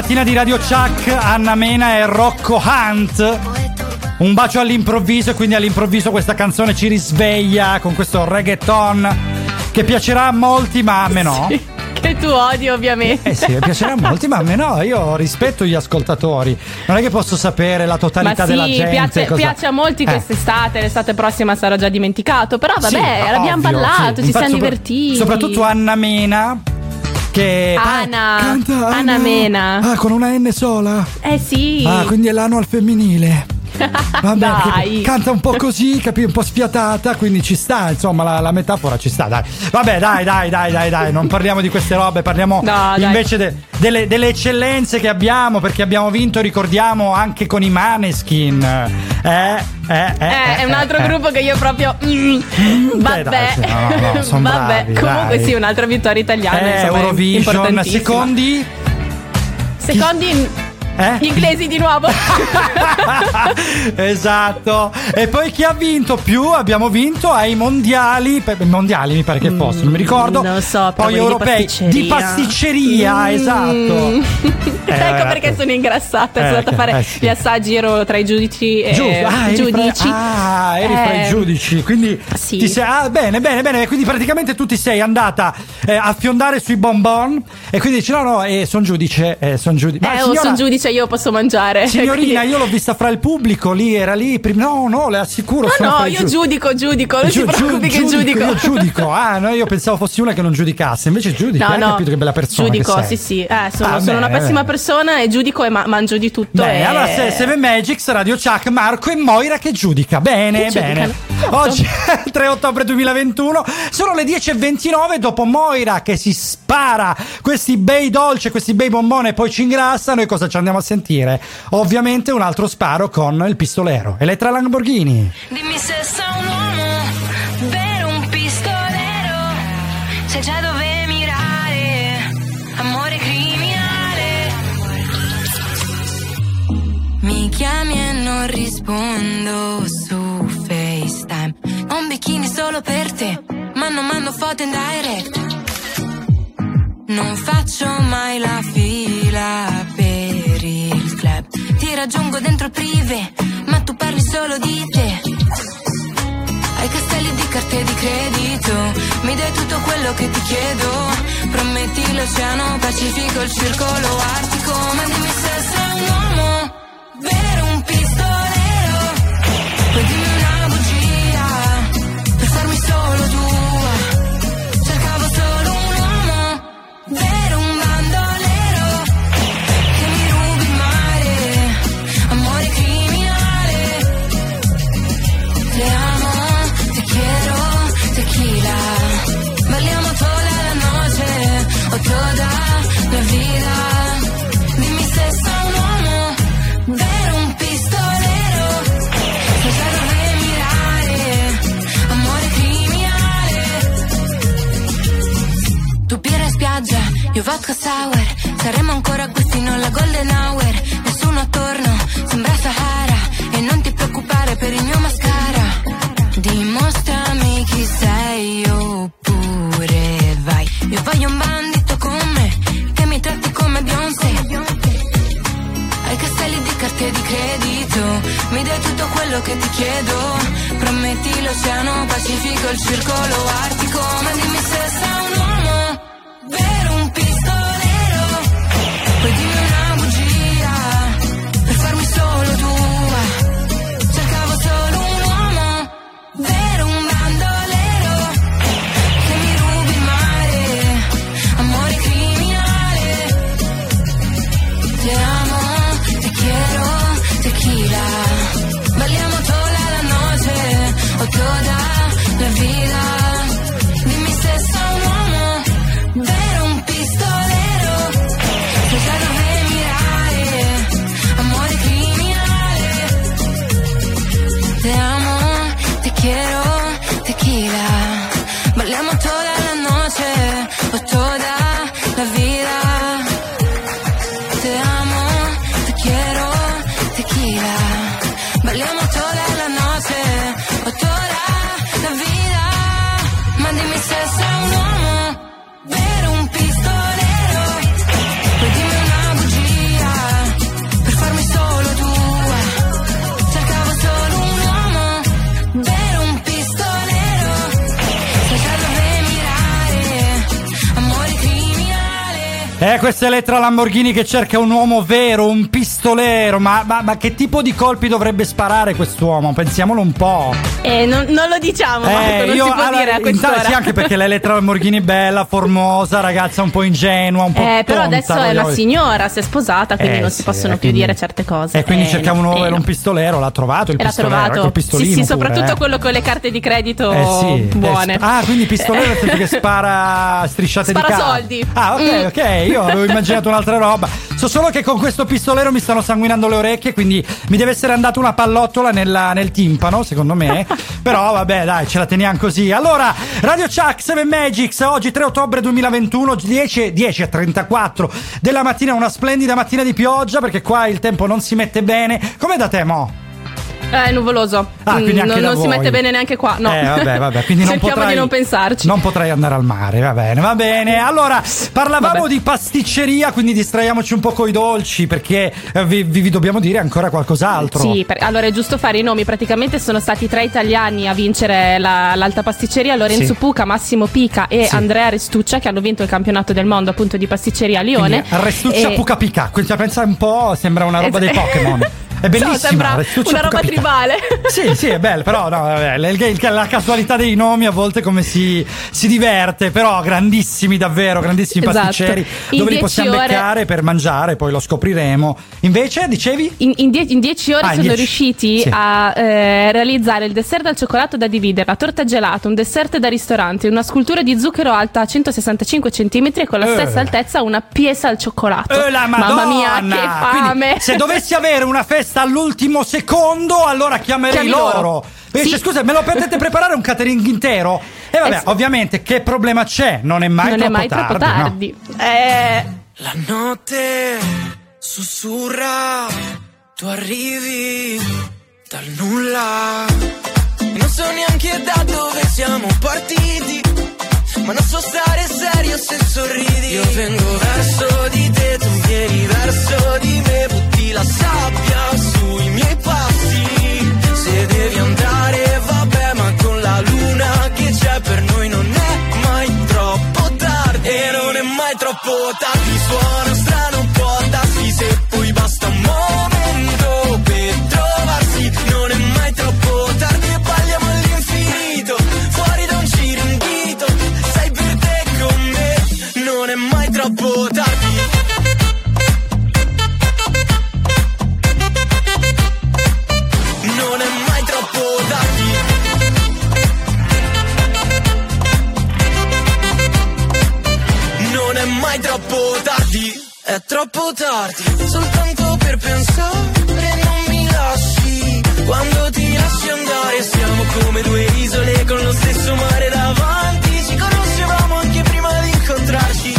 mattina di Radio Chuck, Anna Mena e Rocco Hunt. Un bacio all'improvviso e quindi all'improvviso questa canzone ci risveglia con questo reggaeton che piacerà a molti ma a me no. Sì, che tu odi ovviamente. Eh sì, piacerà a molti ma a me no, io rispetto gli ascoltatori. Non è che posso sapere la totalità ma sì, della gente. Piace, cosa... piace a molti eh. quest'estate, l'estate prossima sarà già dimenticato, però vabbè, sì, l'abbiamo ovvio, parlato, sì. ci Infatti, siamo sopra- divertiti. Soprattutto Anna Mena che Anna, canta Anna Mena. Ah, con una N sola. Eh sì. Ah, quindi è l'anno al femminile. Vabbè, Dai. canta un po' così, capi, un po' sfiatata, quindi ci sta, insomma, la, la metafora ci sta, dai. Vabbè, dai, dai, dai, dai, dai, non parliamo di queste robe, parliamo No, invece de- delle, delle eccellenze che abbiamo, perché abbiamo vinto, ricordiamo, anche con i Maneskin. Eh, eh, eh. Eh, è un altro eh, eh. gruppo che io proprio. mm, vabbè, dai, no, no, son vabbè. bravi, Comunque, dai. sì, un'altra vittoria italiana. Eh, insomma, Eurovision, secondi? Secondi. Eh? Gli inglesi di nuovo. esatto. E poi chi ha vinto più? Abbiamo vinto ai mondiali. mondiali mi pare che fosse, non mi ricordo. Mm, non lo so, Poi quelli di europei pasticceria. di pasticceria, Mm. esatto. Eh, ecco ragazzi. perché sono ingrassata. Eh, sono andata a fare eh, sì. gli assaggi, ero tra i giudici e Giusto, ah, eri giudici. fra, ah, eri fra i Eh, giudici, quindi sì. ti sei, ah, bene, bene, bene, quindi praticamente tu ti sei andata eh, a fiondare sui bonbon e quindi dici no, no, eh, sono giudice, eh, sono giudice. Eh, sono giudice, io posso mangiare. Signorina, io l'ho vista fra il pubblico, lì era lì, no, no, le assicuro. No, no, io giudici. giudico, giudico. Non Giu- si preoccupi giu- che giudico. Io giudico. Ah, no, io pensavo fossi una che non giudicasse. Invece giudico. No, hai no, capito che bella persona. giudico, sì, sì. Eh, sono, Ah, sono una bene, pessima bene. persona e giudico e ma- mangio di tutto. Bene, e... allora se Seven Magics, Radio Chuck, Marco e Moira che giudica. Bene, Che bene. giudicano. Oggi è il 3 ottobre 2021, sono le 10.29 dopo Moira che si spara questi bei dolci, questi bei bombone e poi ci ingrassa. Noi cosa ci andiamo a sentire? Ovviamente un altro sparo con il pistolero. Elettra Lamborghini. Dimmi se sei un uomo, vero un pistolero, sai già dove mirare, amore criminale. Mi chiami e non rispondo su FaceTime. Ho un bikini solo per te, ma non mando foto in direct. Non faccio mai la fila per. Ti raggiungo dentro prive, ma tu parli solo di te. Ai castelli di carte di credito, mi dai tutto quello che ti chiedo. Prometti l'oceano Pacifico, il circolo artico, ma dimmi se sei un uomo, vero un pistolero. Toda la vida. Dimmi se sei un uomo, vero un pistolero. Già dove mirare, amore criminale. Tu birra spiaggia, io vodka sour Saremo ancora qui fino alla golden hour carte di credito. Mi dai tutto quello che ti chiedo. Prometti l'oceano Pacifico, il circolo artico. Ma dimmi se sei un uomo Vero un pistolero Eh, questa Elettra Lamborghini che cerca un uomo vero, un pistolero. Ma, ma- ma che tipo di colpi dovrebbe sparare quest'uomo? Pensiamolo un po'. Eh, non, non lo diciamo, Marco, non si può allora, dire a quest'ora. sì, anche perché l'Elettra Lamborghini è bella, formosa, ragazza un po' ingenua, un po' Eh, però tonta, adesso è una voglio- signora, si è sposata, quindi Eh, non sì, si possono eh, più quindi- dire certe cose. E quindi Eh, cercava un no, eh, un no. pistolero, l'ha trovato il l'ha pistolero, trovato. ecco il sì, sì, pure, soprattutto eh. quello con le carte di credito Eh sì, eh, buone. sp- ah, quindi pistolero senso che spara strisciate Spara di carta. soldi. Ah, ok, Mm. ok. Io avevo immaginato un'altra roba. So solo che con questo pistolero mi stanno sanguinando le orecchie, quindi mi deve essere andata una pallottola nella- nel timpano, secondo me. Però vabbè, dai, ce la teniamo così. Allora, Radio Chuck 7 Magics, oggi 3 ottobre 2021, 10, 10 e 34 della mattina, una splendida mattina di pioggia, perché qua il tempo non si mette bene. Come da te, Mo? Eh, È nuvoloso. Ah, quindi Mm, non non si mette bene neanche qua. No. Eh, vabbè, vabbè, quindi non Cerchiamo potrai, di non pensarci. Non potrai andare al mare, va bene, va bene. Allora, parlavamo Vabbè. di pasticceria, quindi distraiamoci un po' coi dolci, perché eh, vi, vi- vi dobbiamo dire ancora qualcos'altro. Sì, per- allora è giusto fare i nomi. Praticamente sono stati tre italiani a vincere la- l'alta pasticceria: Lorenzo Sì. Puca, Massimo Pica e Sì. Andrea Restuccia, che hanno vinto il campionato del mondo appunto di pasticceria a Lione. Quindi, Restuccia E- Puca Pica, quindi pensa un po', sembra una roba Es- dei Pokémon. È bellissima, No, sembra una roba tribale. Sì, sì, è bello, però no, vabbè, la casualità dei nomi a volte come si, si diverte, però grandissimi davvero, grandissimi Esatto. pasticceri, In dove li possiamo ore- beccare per mangiare, poi lo scopriremo. Invece, dicevi? In, in die- in dieci ore Ah, sono dieci. riusciti Sì. a eh, realizzare il dessert al cioccolato da dividere, la torta gelato, un dessert da ristorante, una scultura di zucchero alta 165 cm e con la Eh. stessa altezza una piesa al cioccolato. Eh! Mamma mia, che Quindi, fame! se dovessi avere una festa all'ultimo secondo, allora chiamerei Chiami loro. loro. E dice, Sì. scusa, me lo potete preparare un catering intero? E vabbè, Eh sì. ovviamente, che problema c'è? Non è mai non troppo è mai tardi. troppo no? tardi. Eh, La notte sussurra, tu arrivi dal nulla. Non so neanche da dove siamo partiti, ma non so stare serio se sorridi. Io vengo verso di te, tu vieni verso di me, butti la sabbia sui miei passi. Se devi andare, vabbè, ma con la luna che c'è per noi non è mai troppo tardi. E non è mai troppo tardi, suona strano, può darsi se poi è troppo tardi, soltanto per pensare non mi lasci. Quando ti lasci andare siamo come due isole con lo stesso mare davanti. Ci conoscevamo anche prima di incontrarci.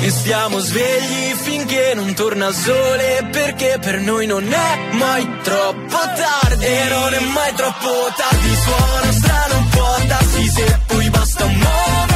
E stiamo svegli finché non torna il sole Perché per noi non è mai troppo tardi E non è mai troppo tardi Suona strano, può darsi Se poi basta un momento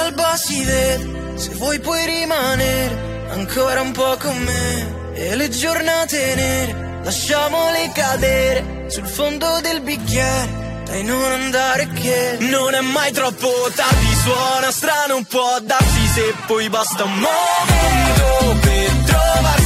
tranquilla alba si vede. Se vuoi puoi rimanere ancora un po' con me. E le giornate nere, lasciamole cadere sul fondo del bicchiere. Dai non andare che non è mai troppo tardi, suona strano, può darsi se poi basta un momento per trovarsi.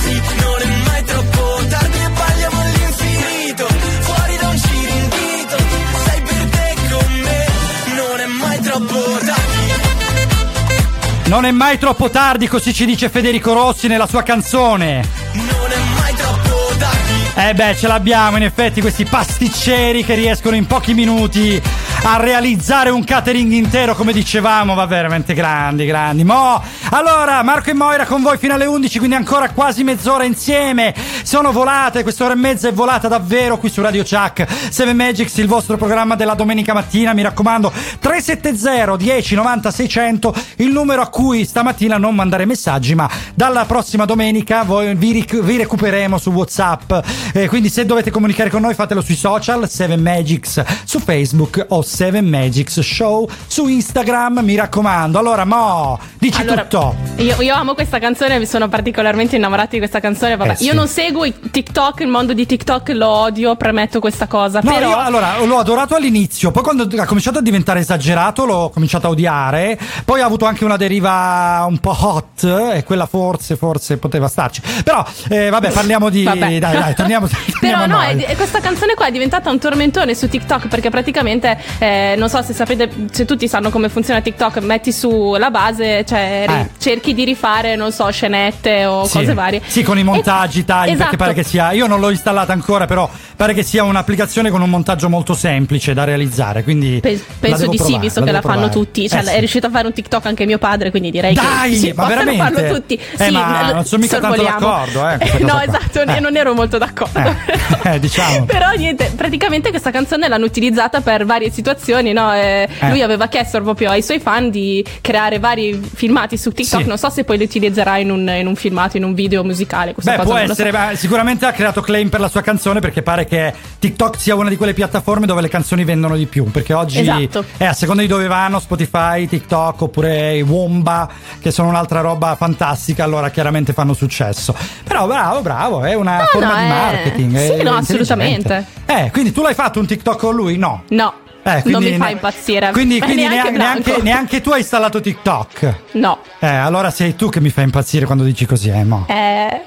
Non è mai troppo tardi, così ci dice Federico Rossi nella sua canzone. Non è mai troppo tardi. Eh beh, ce l'abbiamo in effetti questi pasticceri che riescono in pochi minuti a realizzare un catering intero, come dicevamo, va veramente grandi, grandi. Mo, allora, Marco e Moira con voi fino alle 11, quindi ancora quasi mezz'ora insieme. Sono volate, quest'ora e mezza è volata davvero qui su Radio Chuck. 7 Magics, il vostro programma della domenica mattina, mi raccomando, 370 10 90 600, il numero a cui stamattina non mandare messaggi, ma dalla prossima domenica voi, vi, ric- vi recupereremo su WhatsApp. Eh, quindi se dovete comunicare con noi fatelo sui social, 7 Magics su Facebook o 7 Magics Show su Instagram, mi raccomando. Allora, Mo, dici Allora, tutto. Io, io amo questa canzone, mi sono particolarmente innamorata di questa canzone. Vabbè, Eh, sì. io non seguo i TikTok, il mondo di TikTok lo odio, premetto questa cosa. No, però io allora l'ho adorato all'inizio, poi quando ha cominciato a diventare esagerato l'ho cominciato a odiare, poi ha avuto anche una deriva un po' hot e quella forse, forse poteva starci. Però eh, vabbè, parliamo di... Vabbè. Dai, dai, torniamo, torniamo Però no, è- questa canzone qua è diventata un tormentone su TikTok perché praticamente, eh, non so se sapete, se tutti sanno come funziona TikTok, metti su la base, cioè Eh. cerchi di rifare, non so, scenette o Sì. cose varie. Sì, con i montaggi, E- tagli, perché esatto. pare che sia. Io non l'ho installata ancora, però pare che sia un'applicazione con un montaggio molto semplice da realizzare. Quindi Pe- la penso di sì, provare, visto che la devo fanno provare. tutti. Cioè, Eh, sì. è riuscito a fare un TikTok anche mio padre, quindi direi Dai, che sì, ma veramente? farlo tutti. Eh, Sì, ma non sono mica tanto d'accordo, eh, no, esatto, Eh. non ero molto d'accordo. Eh, diciamo. Però niente, praticamente questa canzone l'hanno utilizzata per varie situazioni, no? Eh, Eh. Lui aveva chiesto proprio ai suoi fan di creare vari filmati su TikTok, Sì. non so se poi li utilizzerà in un, in un filmato, in un video musicale, Beh, può lo so. essere, ma sicuramente ha creato claim per la sua canzone perché pare che TikTok sia una di quelle piattaforme dove le canzoni vendono di più. Perché oggi, Esatto. eh, a seconda di dove vanno, Spotify, TikTok oppure i Womba, che sono un'altra roba fantastica, allora chiaramente fanno successo. Però bravo, bravo, è una No, forma no, di marketing. sì, no, assolutamente. Eh, quindi tu l'hai fatto un TikTok con lui? No. No. Eh, non quindi mi fa impazzire. Quindi, quindi neanche neanche, neanche- tu hai installato TikTok. No. Eh, allora sei tu che mi fai impazzire quando dici così, eh, mo. Eh.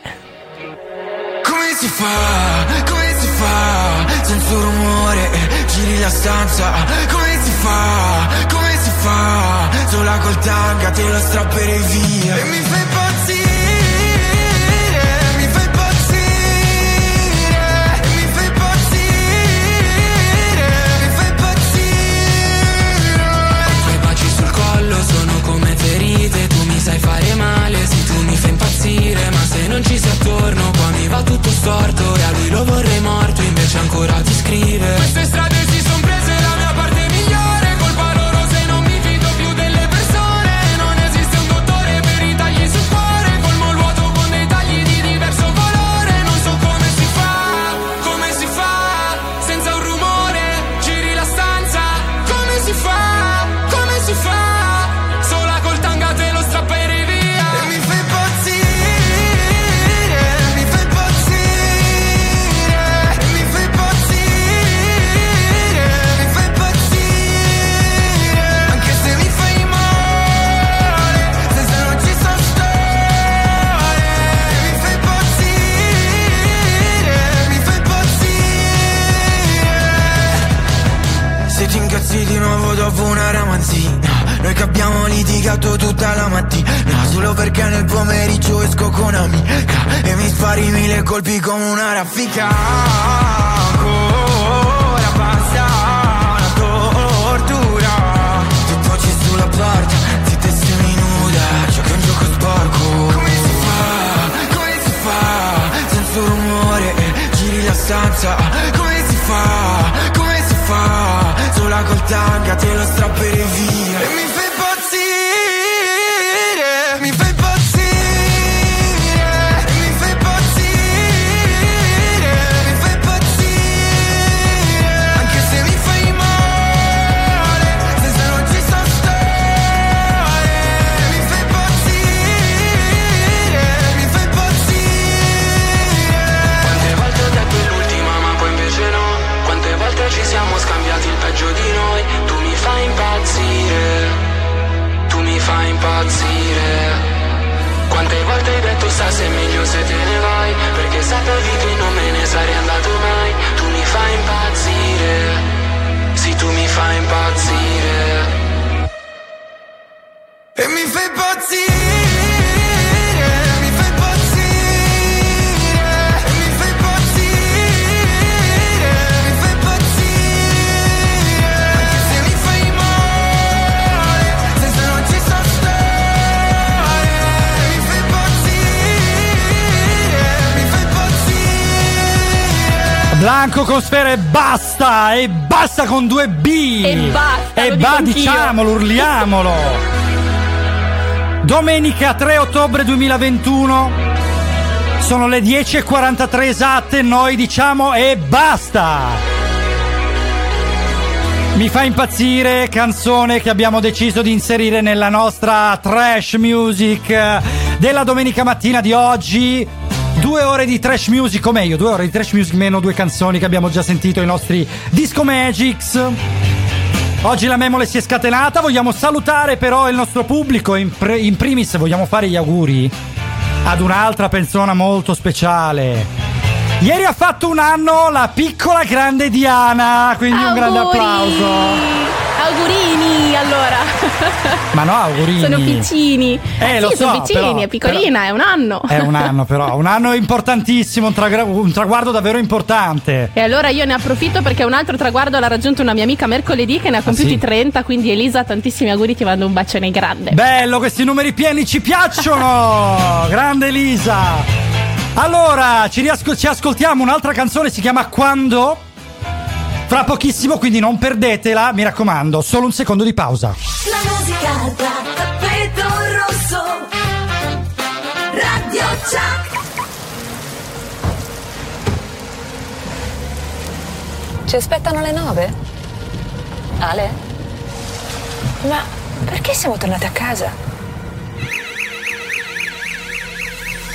Come si fa? Come si fa? Senza un rumore giri la stanza Come si fa? Come si fa? Sola col tanga te lo strapperei via E mi fai impazzire fare male se tu mi fai impazzire Ma se non ci sei attorno qua mi va tutto storto E a lui lo vorrei morto invece ancora ti scrive. Queste strade dopo una ramanzina. Noi che abbiamo litigato tutta la mattina. Solo perché nel pomeriggio esco con amica. E mi spari mille colpi come una raffica. Ancora passa la tortura. Tutto sulla porta, zitta e seminuda Gioca un gioco sporco. Come si fa, come si fa? Senza rumore, giri la stanza. Come si fa, come si fa Sola col tanga te lo strapperei via impazzire. Quante volte hai detto sa se è meglio se te ne vai Perché sapevi che non me ne sarei andato mai. Tu mi fai impazzire. Sì tu mi fai impazzire. Blanco con sfera e basta! E basta con due B! E basta, E ba- diciamolo, urliamolo! Domenica 3 ottobre 2021. Sono le 10.43 esatte, noi diciamo e basta! Mi fa impazzire, canzone che abbiamo deciso di inserire nella nostra trash music della domenica mattina di oggi. Due ore di trash music, o meglio, due ore di trash music meno due canzoni che abbiamo già sentito, i nostri Disco Magics. Oggi la Memole si è scatenata, vogliamo salutare però il nostro pubblico, in, pre- in primis vogliamo fare gli auguri ad un'altra persona molto speciale. Ieri ha fatto un anno la piccola grande Diana, quindi un grande Auguri! applauso. Augurini, allora. Ma no, augurini. Sono piccini. Eh, lo sì, sono so, piccini, però- è piccolina, è un anno. È un anno però, un anno importantissimo, un, tragra- un traguardo davvero importante. E allora io ne approfitto perché un altro traguardo l'ha raggiunto una mia amica mercoledì che ne ha compiuti sì? 30, quindi Elisa, tantissimi auguri, ti mando un bacione grande. Bello, questi numeri pieni ci piacciono! Grande Elisa! Allora, ci, riasco- ci ascoltiamo un'altra canzone, si chiama Quando? Fra pochissimo, quindi non perdetela, mi raccomando, solo un secondo di pausa. La musica da tappeto rosso. Radio Chuck. Ci aspettano alle nove? Ale? Ma perché siamo tornati a casa?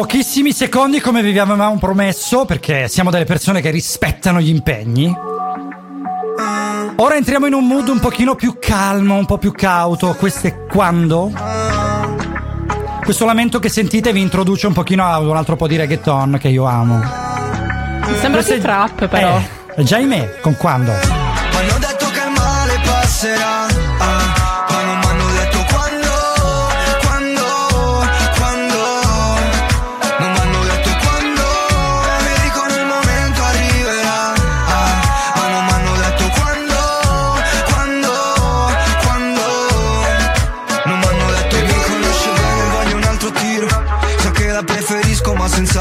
Pochissimi secondi come vi avevamo promesso, perché siamo delle persone che rispettano gli impegni. Ora entriamo in un mood un pochino più calmo, un po' più cauto. Questo è quando? Questo lamento che sentite vi introduce un pochino a un altro po' di reggaeton che io amo. Mi sembra più è- trap, però. Eh, è già in me, con quando? M'hanno detto che il male passerà ah,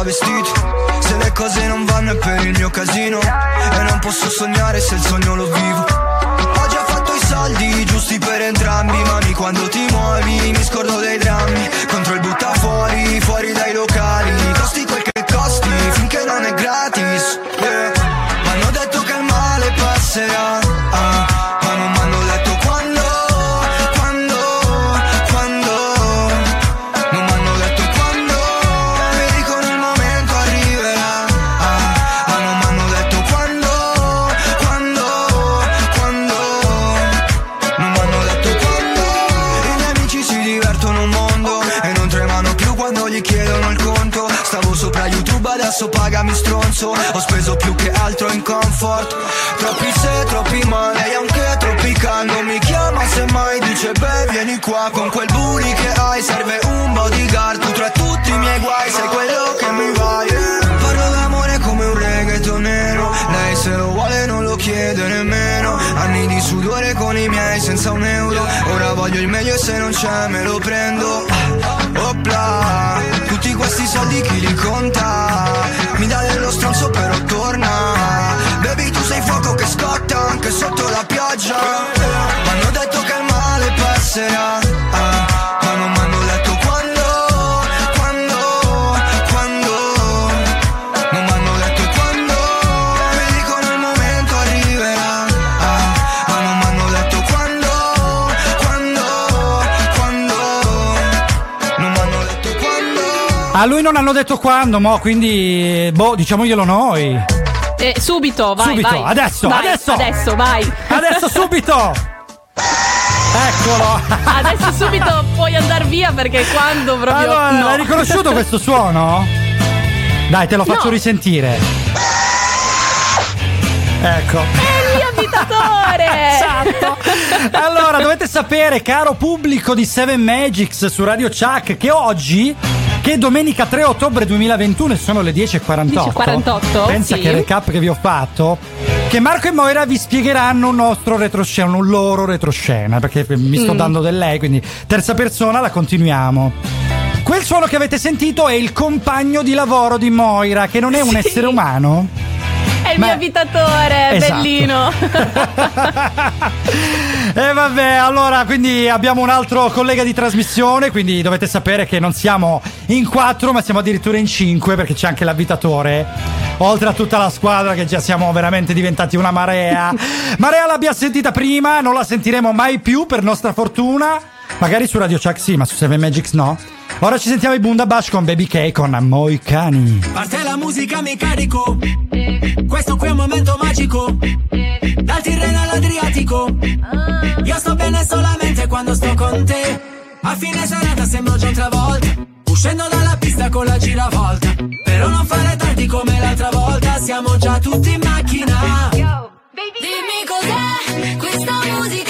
vestito Se le cose non vanno è per il mio casino. E non posso sognare se il sogno lo vivo. Ho già fatto i soldi giusti per entrambi Mami quando ti muovi mi scordo dei drammi. Contro il stronzo Ho speso più che altro in comfort. Troppi se, troppi ma lei anche tropicando Mi chiama se mai dice beh vieni qua Con quel booty che hai. Serve un bodyguard Tu tra tutti i miei guai. Sei quello che mi va yeah. Parlo d'amore come un reggaetonero Lei se lo vuole non lo chiede nemmeno. Anni di sudore con i miei senza un euro. Ora voglio il meglio e se non c'è me lo prendo. Opla Tutti questi soldi chi li conta? Mi dà dello stronzo però torna. Baby tu sei fuoco che scotta anche sotto la pioggia. M'hanno detto che il male passerà A lui non hanno detto quando, mo, quindi, boh, diciamoglielo noi. Eh, subito, vai, Subito, vai. adesso, Vai, adesso. Adesso, vai. Adesso, subito. Eccolo. Adesso subito puoi andare via perché quando proprio Allora, no. l'hai riconosciuto questo suono? Dai, te lo faccio No. risentire. Ecco. È mio abitatore! esatto. Allora, dovete sapere, caro pubblico di Seven Magics su Radio Chuck, che oggi, che domenica 3 ottobre 2021, e sono le 10.48. 10.48, Pensa sì. che recap che vi ho fatto. Che Marco e Moira vi spiegheranno un nostro retroscena, un loro retroscena, perché mi sto Mm. dando del lei, quindi terza persona la continuiamo. Quel suono che avete sentito è il compagno di lavoro di Moira, che non è un Sì. essere umano. È il Ma- mio abitatore, Esatto. bellino. E vabbè, allora, quindi abbiamo un altro collega di trasmissione, quindi dovete sapere che non siamo in quattro, ma siamo addirittura in cinque, perché c'è anche l'abitatore. Oltre a tutta la squadra che già siamo veramente diventati una marea. Marea l'abbiamo sentita prima, non la sentiremo mai più per nostra fortuna. Magari su Radio Chuck sì, ma su Seven Magics no. Ora ci sentiamo i Bundabash con Baby K con Moi Cani. Parte la musica, mi carico. Questo qui è un momento magico. Dal Tirreno all'Adriatico. Io sto bene solamente quando sto con te. A fine serata sembro già un'altra volta. Uscendo dalla pista con la giravolta. Però non fare tardi come l'altra volta. Siamo già tutti in macchina. Dimmi cos'è questa musica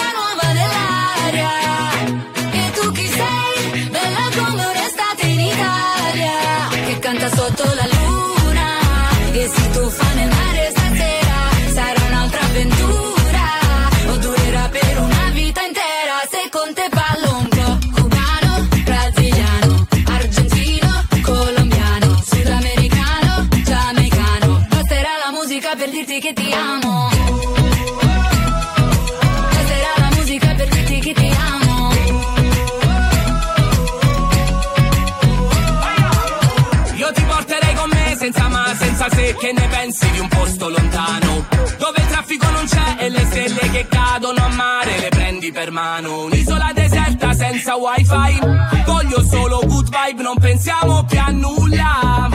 pensi di un posto lontano Dove il traffico non c'è e le stelle che cadono a mare Le prendi per mano. Un'isola deserta senza wifi Voglio solo good vibe, non pensiamo più a nulla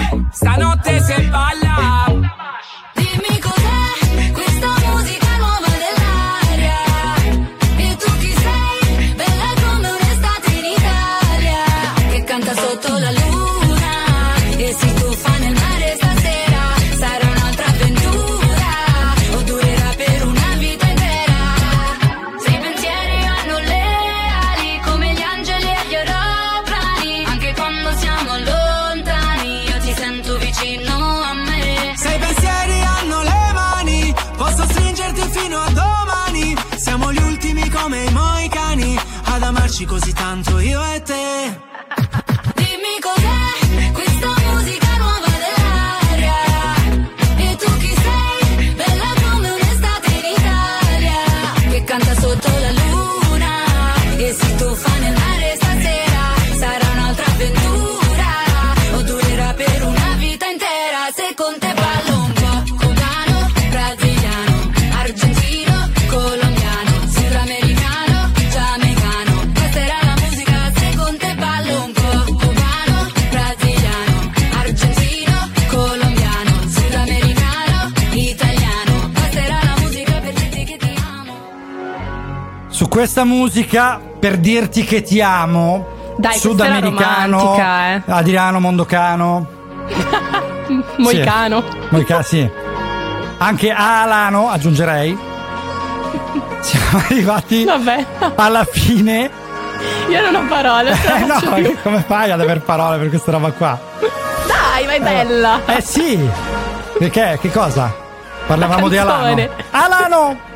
musica, per dirti che ti amo, Dai, sudamericano, eh. Adriano Mondocano, Moicano. Sì. Moica- sì. Anche Alano, aggiungerei. Siamo arrivati Vabbè. alla fine. Io non ho parole. Eh no, più. come fai ad aver parole per questa roba qua? Dai, vai bella. Eh sì! Perché? Che cosa? Parlavamo di Alano. Alano!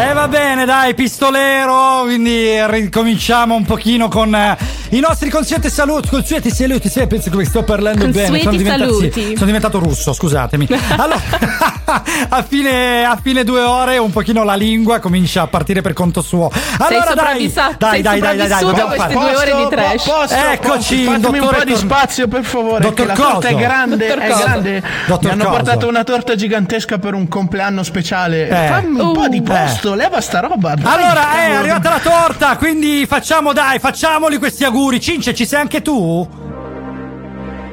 E va bene, dai, pistolero. Quindi ricominciamo un pochino con eh, i nostri consueti saluti. Consueti saluti, sì, penso che sto parlando bene. Consueti Sono diventato, sì, saluti. sono diventato russo, scusatemi. Allora, a fine, a fine due ore, un pochino la lingua comincia a partire per conto suo. Allora, dai, dai, dai, dai, dai, dai, dobbiamo queste fare. due ore di trash. Posto, Eccoci, fatemi un po' di spazio per favore. Dottor che la torta è grande, Dottor è grande. Dottor Mi hanno Coso. portato una torta gigantesca per un compleanno speciale. Eh. Fammi un po' di Uh. posto, leva sta roba. dai, Allora, è arrivata la torta, quindi facciamo, dai, facciamoli questi auguri. Cince, ci sei anche tu?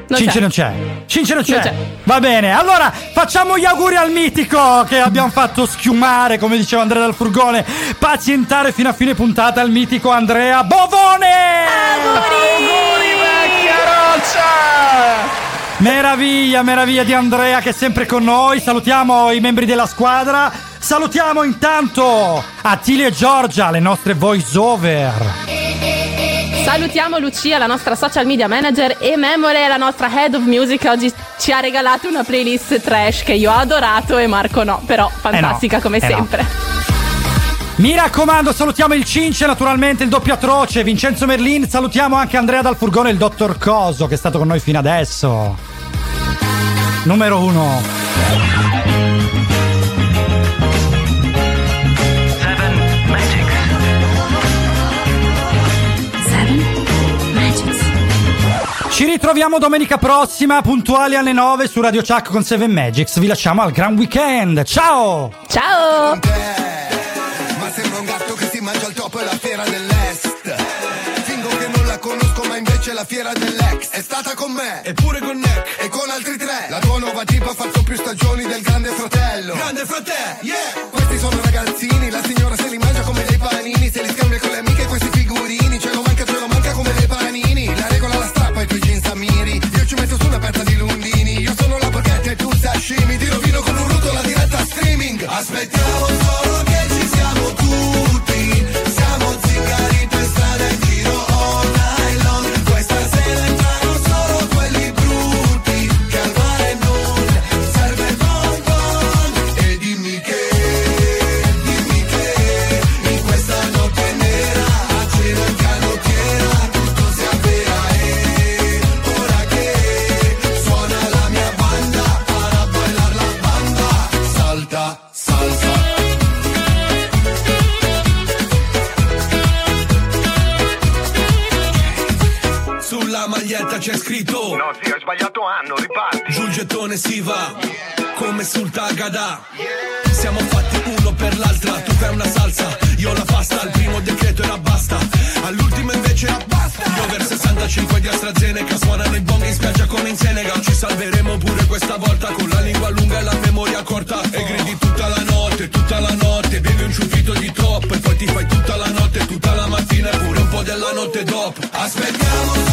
Non Cince c'è. non c'è. Cince non c'è. Non c'è. Va bene, allora facciamo gli auguri al mitico che abbiamo fatto schiumare, come diceva Andrea dal furgone, pazientare fino a fine puntata al mitico Andrea Bovone! Auguri, vecchia roccia! Meraviglia, meraviglia di Andrea che è sempre con noi. Salutiamo i membri della squadra. Salutiamo intanto Attilio e Giorgia, le nostre voice over. Salutiamo Lucia, la nostra social media manager e Memole, la nostra head of music che oggi ci ha regalato una playlist trash che io ho adorato e Marco no, però fantastica eh no, come eh sempre. No. Mi raccomando, salutiamo il Cince, naturalmente il doppio atroce, Vincenzo Merlin, salutiamo anche Andrea Dal Furgone e il dottor Coso che è stato con noi fino adesso. Numero uno. Ritroviamo domenica prossima, puntuali alle 9 su Radio Chuck con 7 Magics. Vi lasciamo al gran weekend. Ciao! Ciao! Ma sembra un gatto che si mangia il topo e la fiera dell'est. Fingo che non la conosco, ma invece la fiera dell'ex è stata con me. E pure con Nick. E con altri tre. La tua nuova tipa ha fatto più stagioni del grande fratello. Grande fratello, yeah! Questi sono ragazzini, la signora e tu sashimi. Ti rovino con un ruto la diretta streaming. Aspettiamo Gettone si va Come sul Tagada. Siamo fatti uno per l'altra Tu fai una salsa, io la pasta Al primo decreto era basta. All'ultimo invece era basta. Io over 65 di AstraZeneca Suonano i bong in spiaggia come in Senegal. Ci salveremo pure questa volta Con la lingua lunga e la memoria corta. E gridi tutta la notte, tutta la notte Bevi un ciuffito di top. E poi ti fai tutta la notte, tutta la mattina E pure un po' della notte dopo. Aspettiamo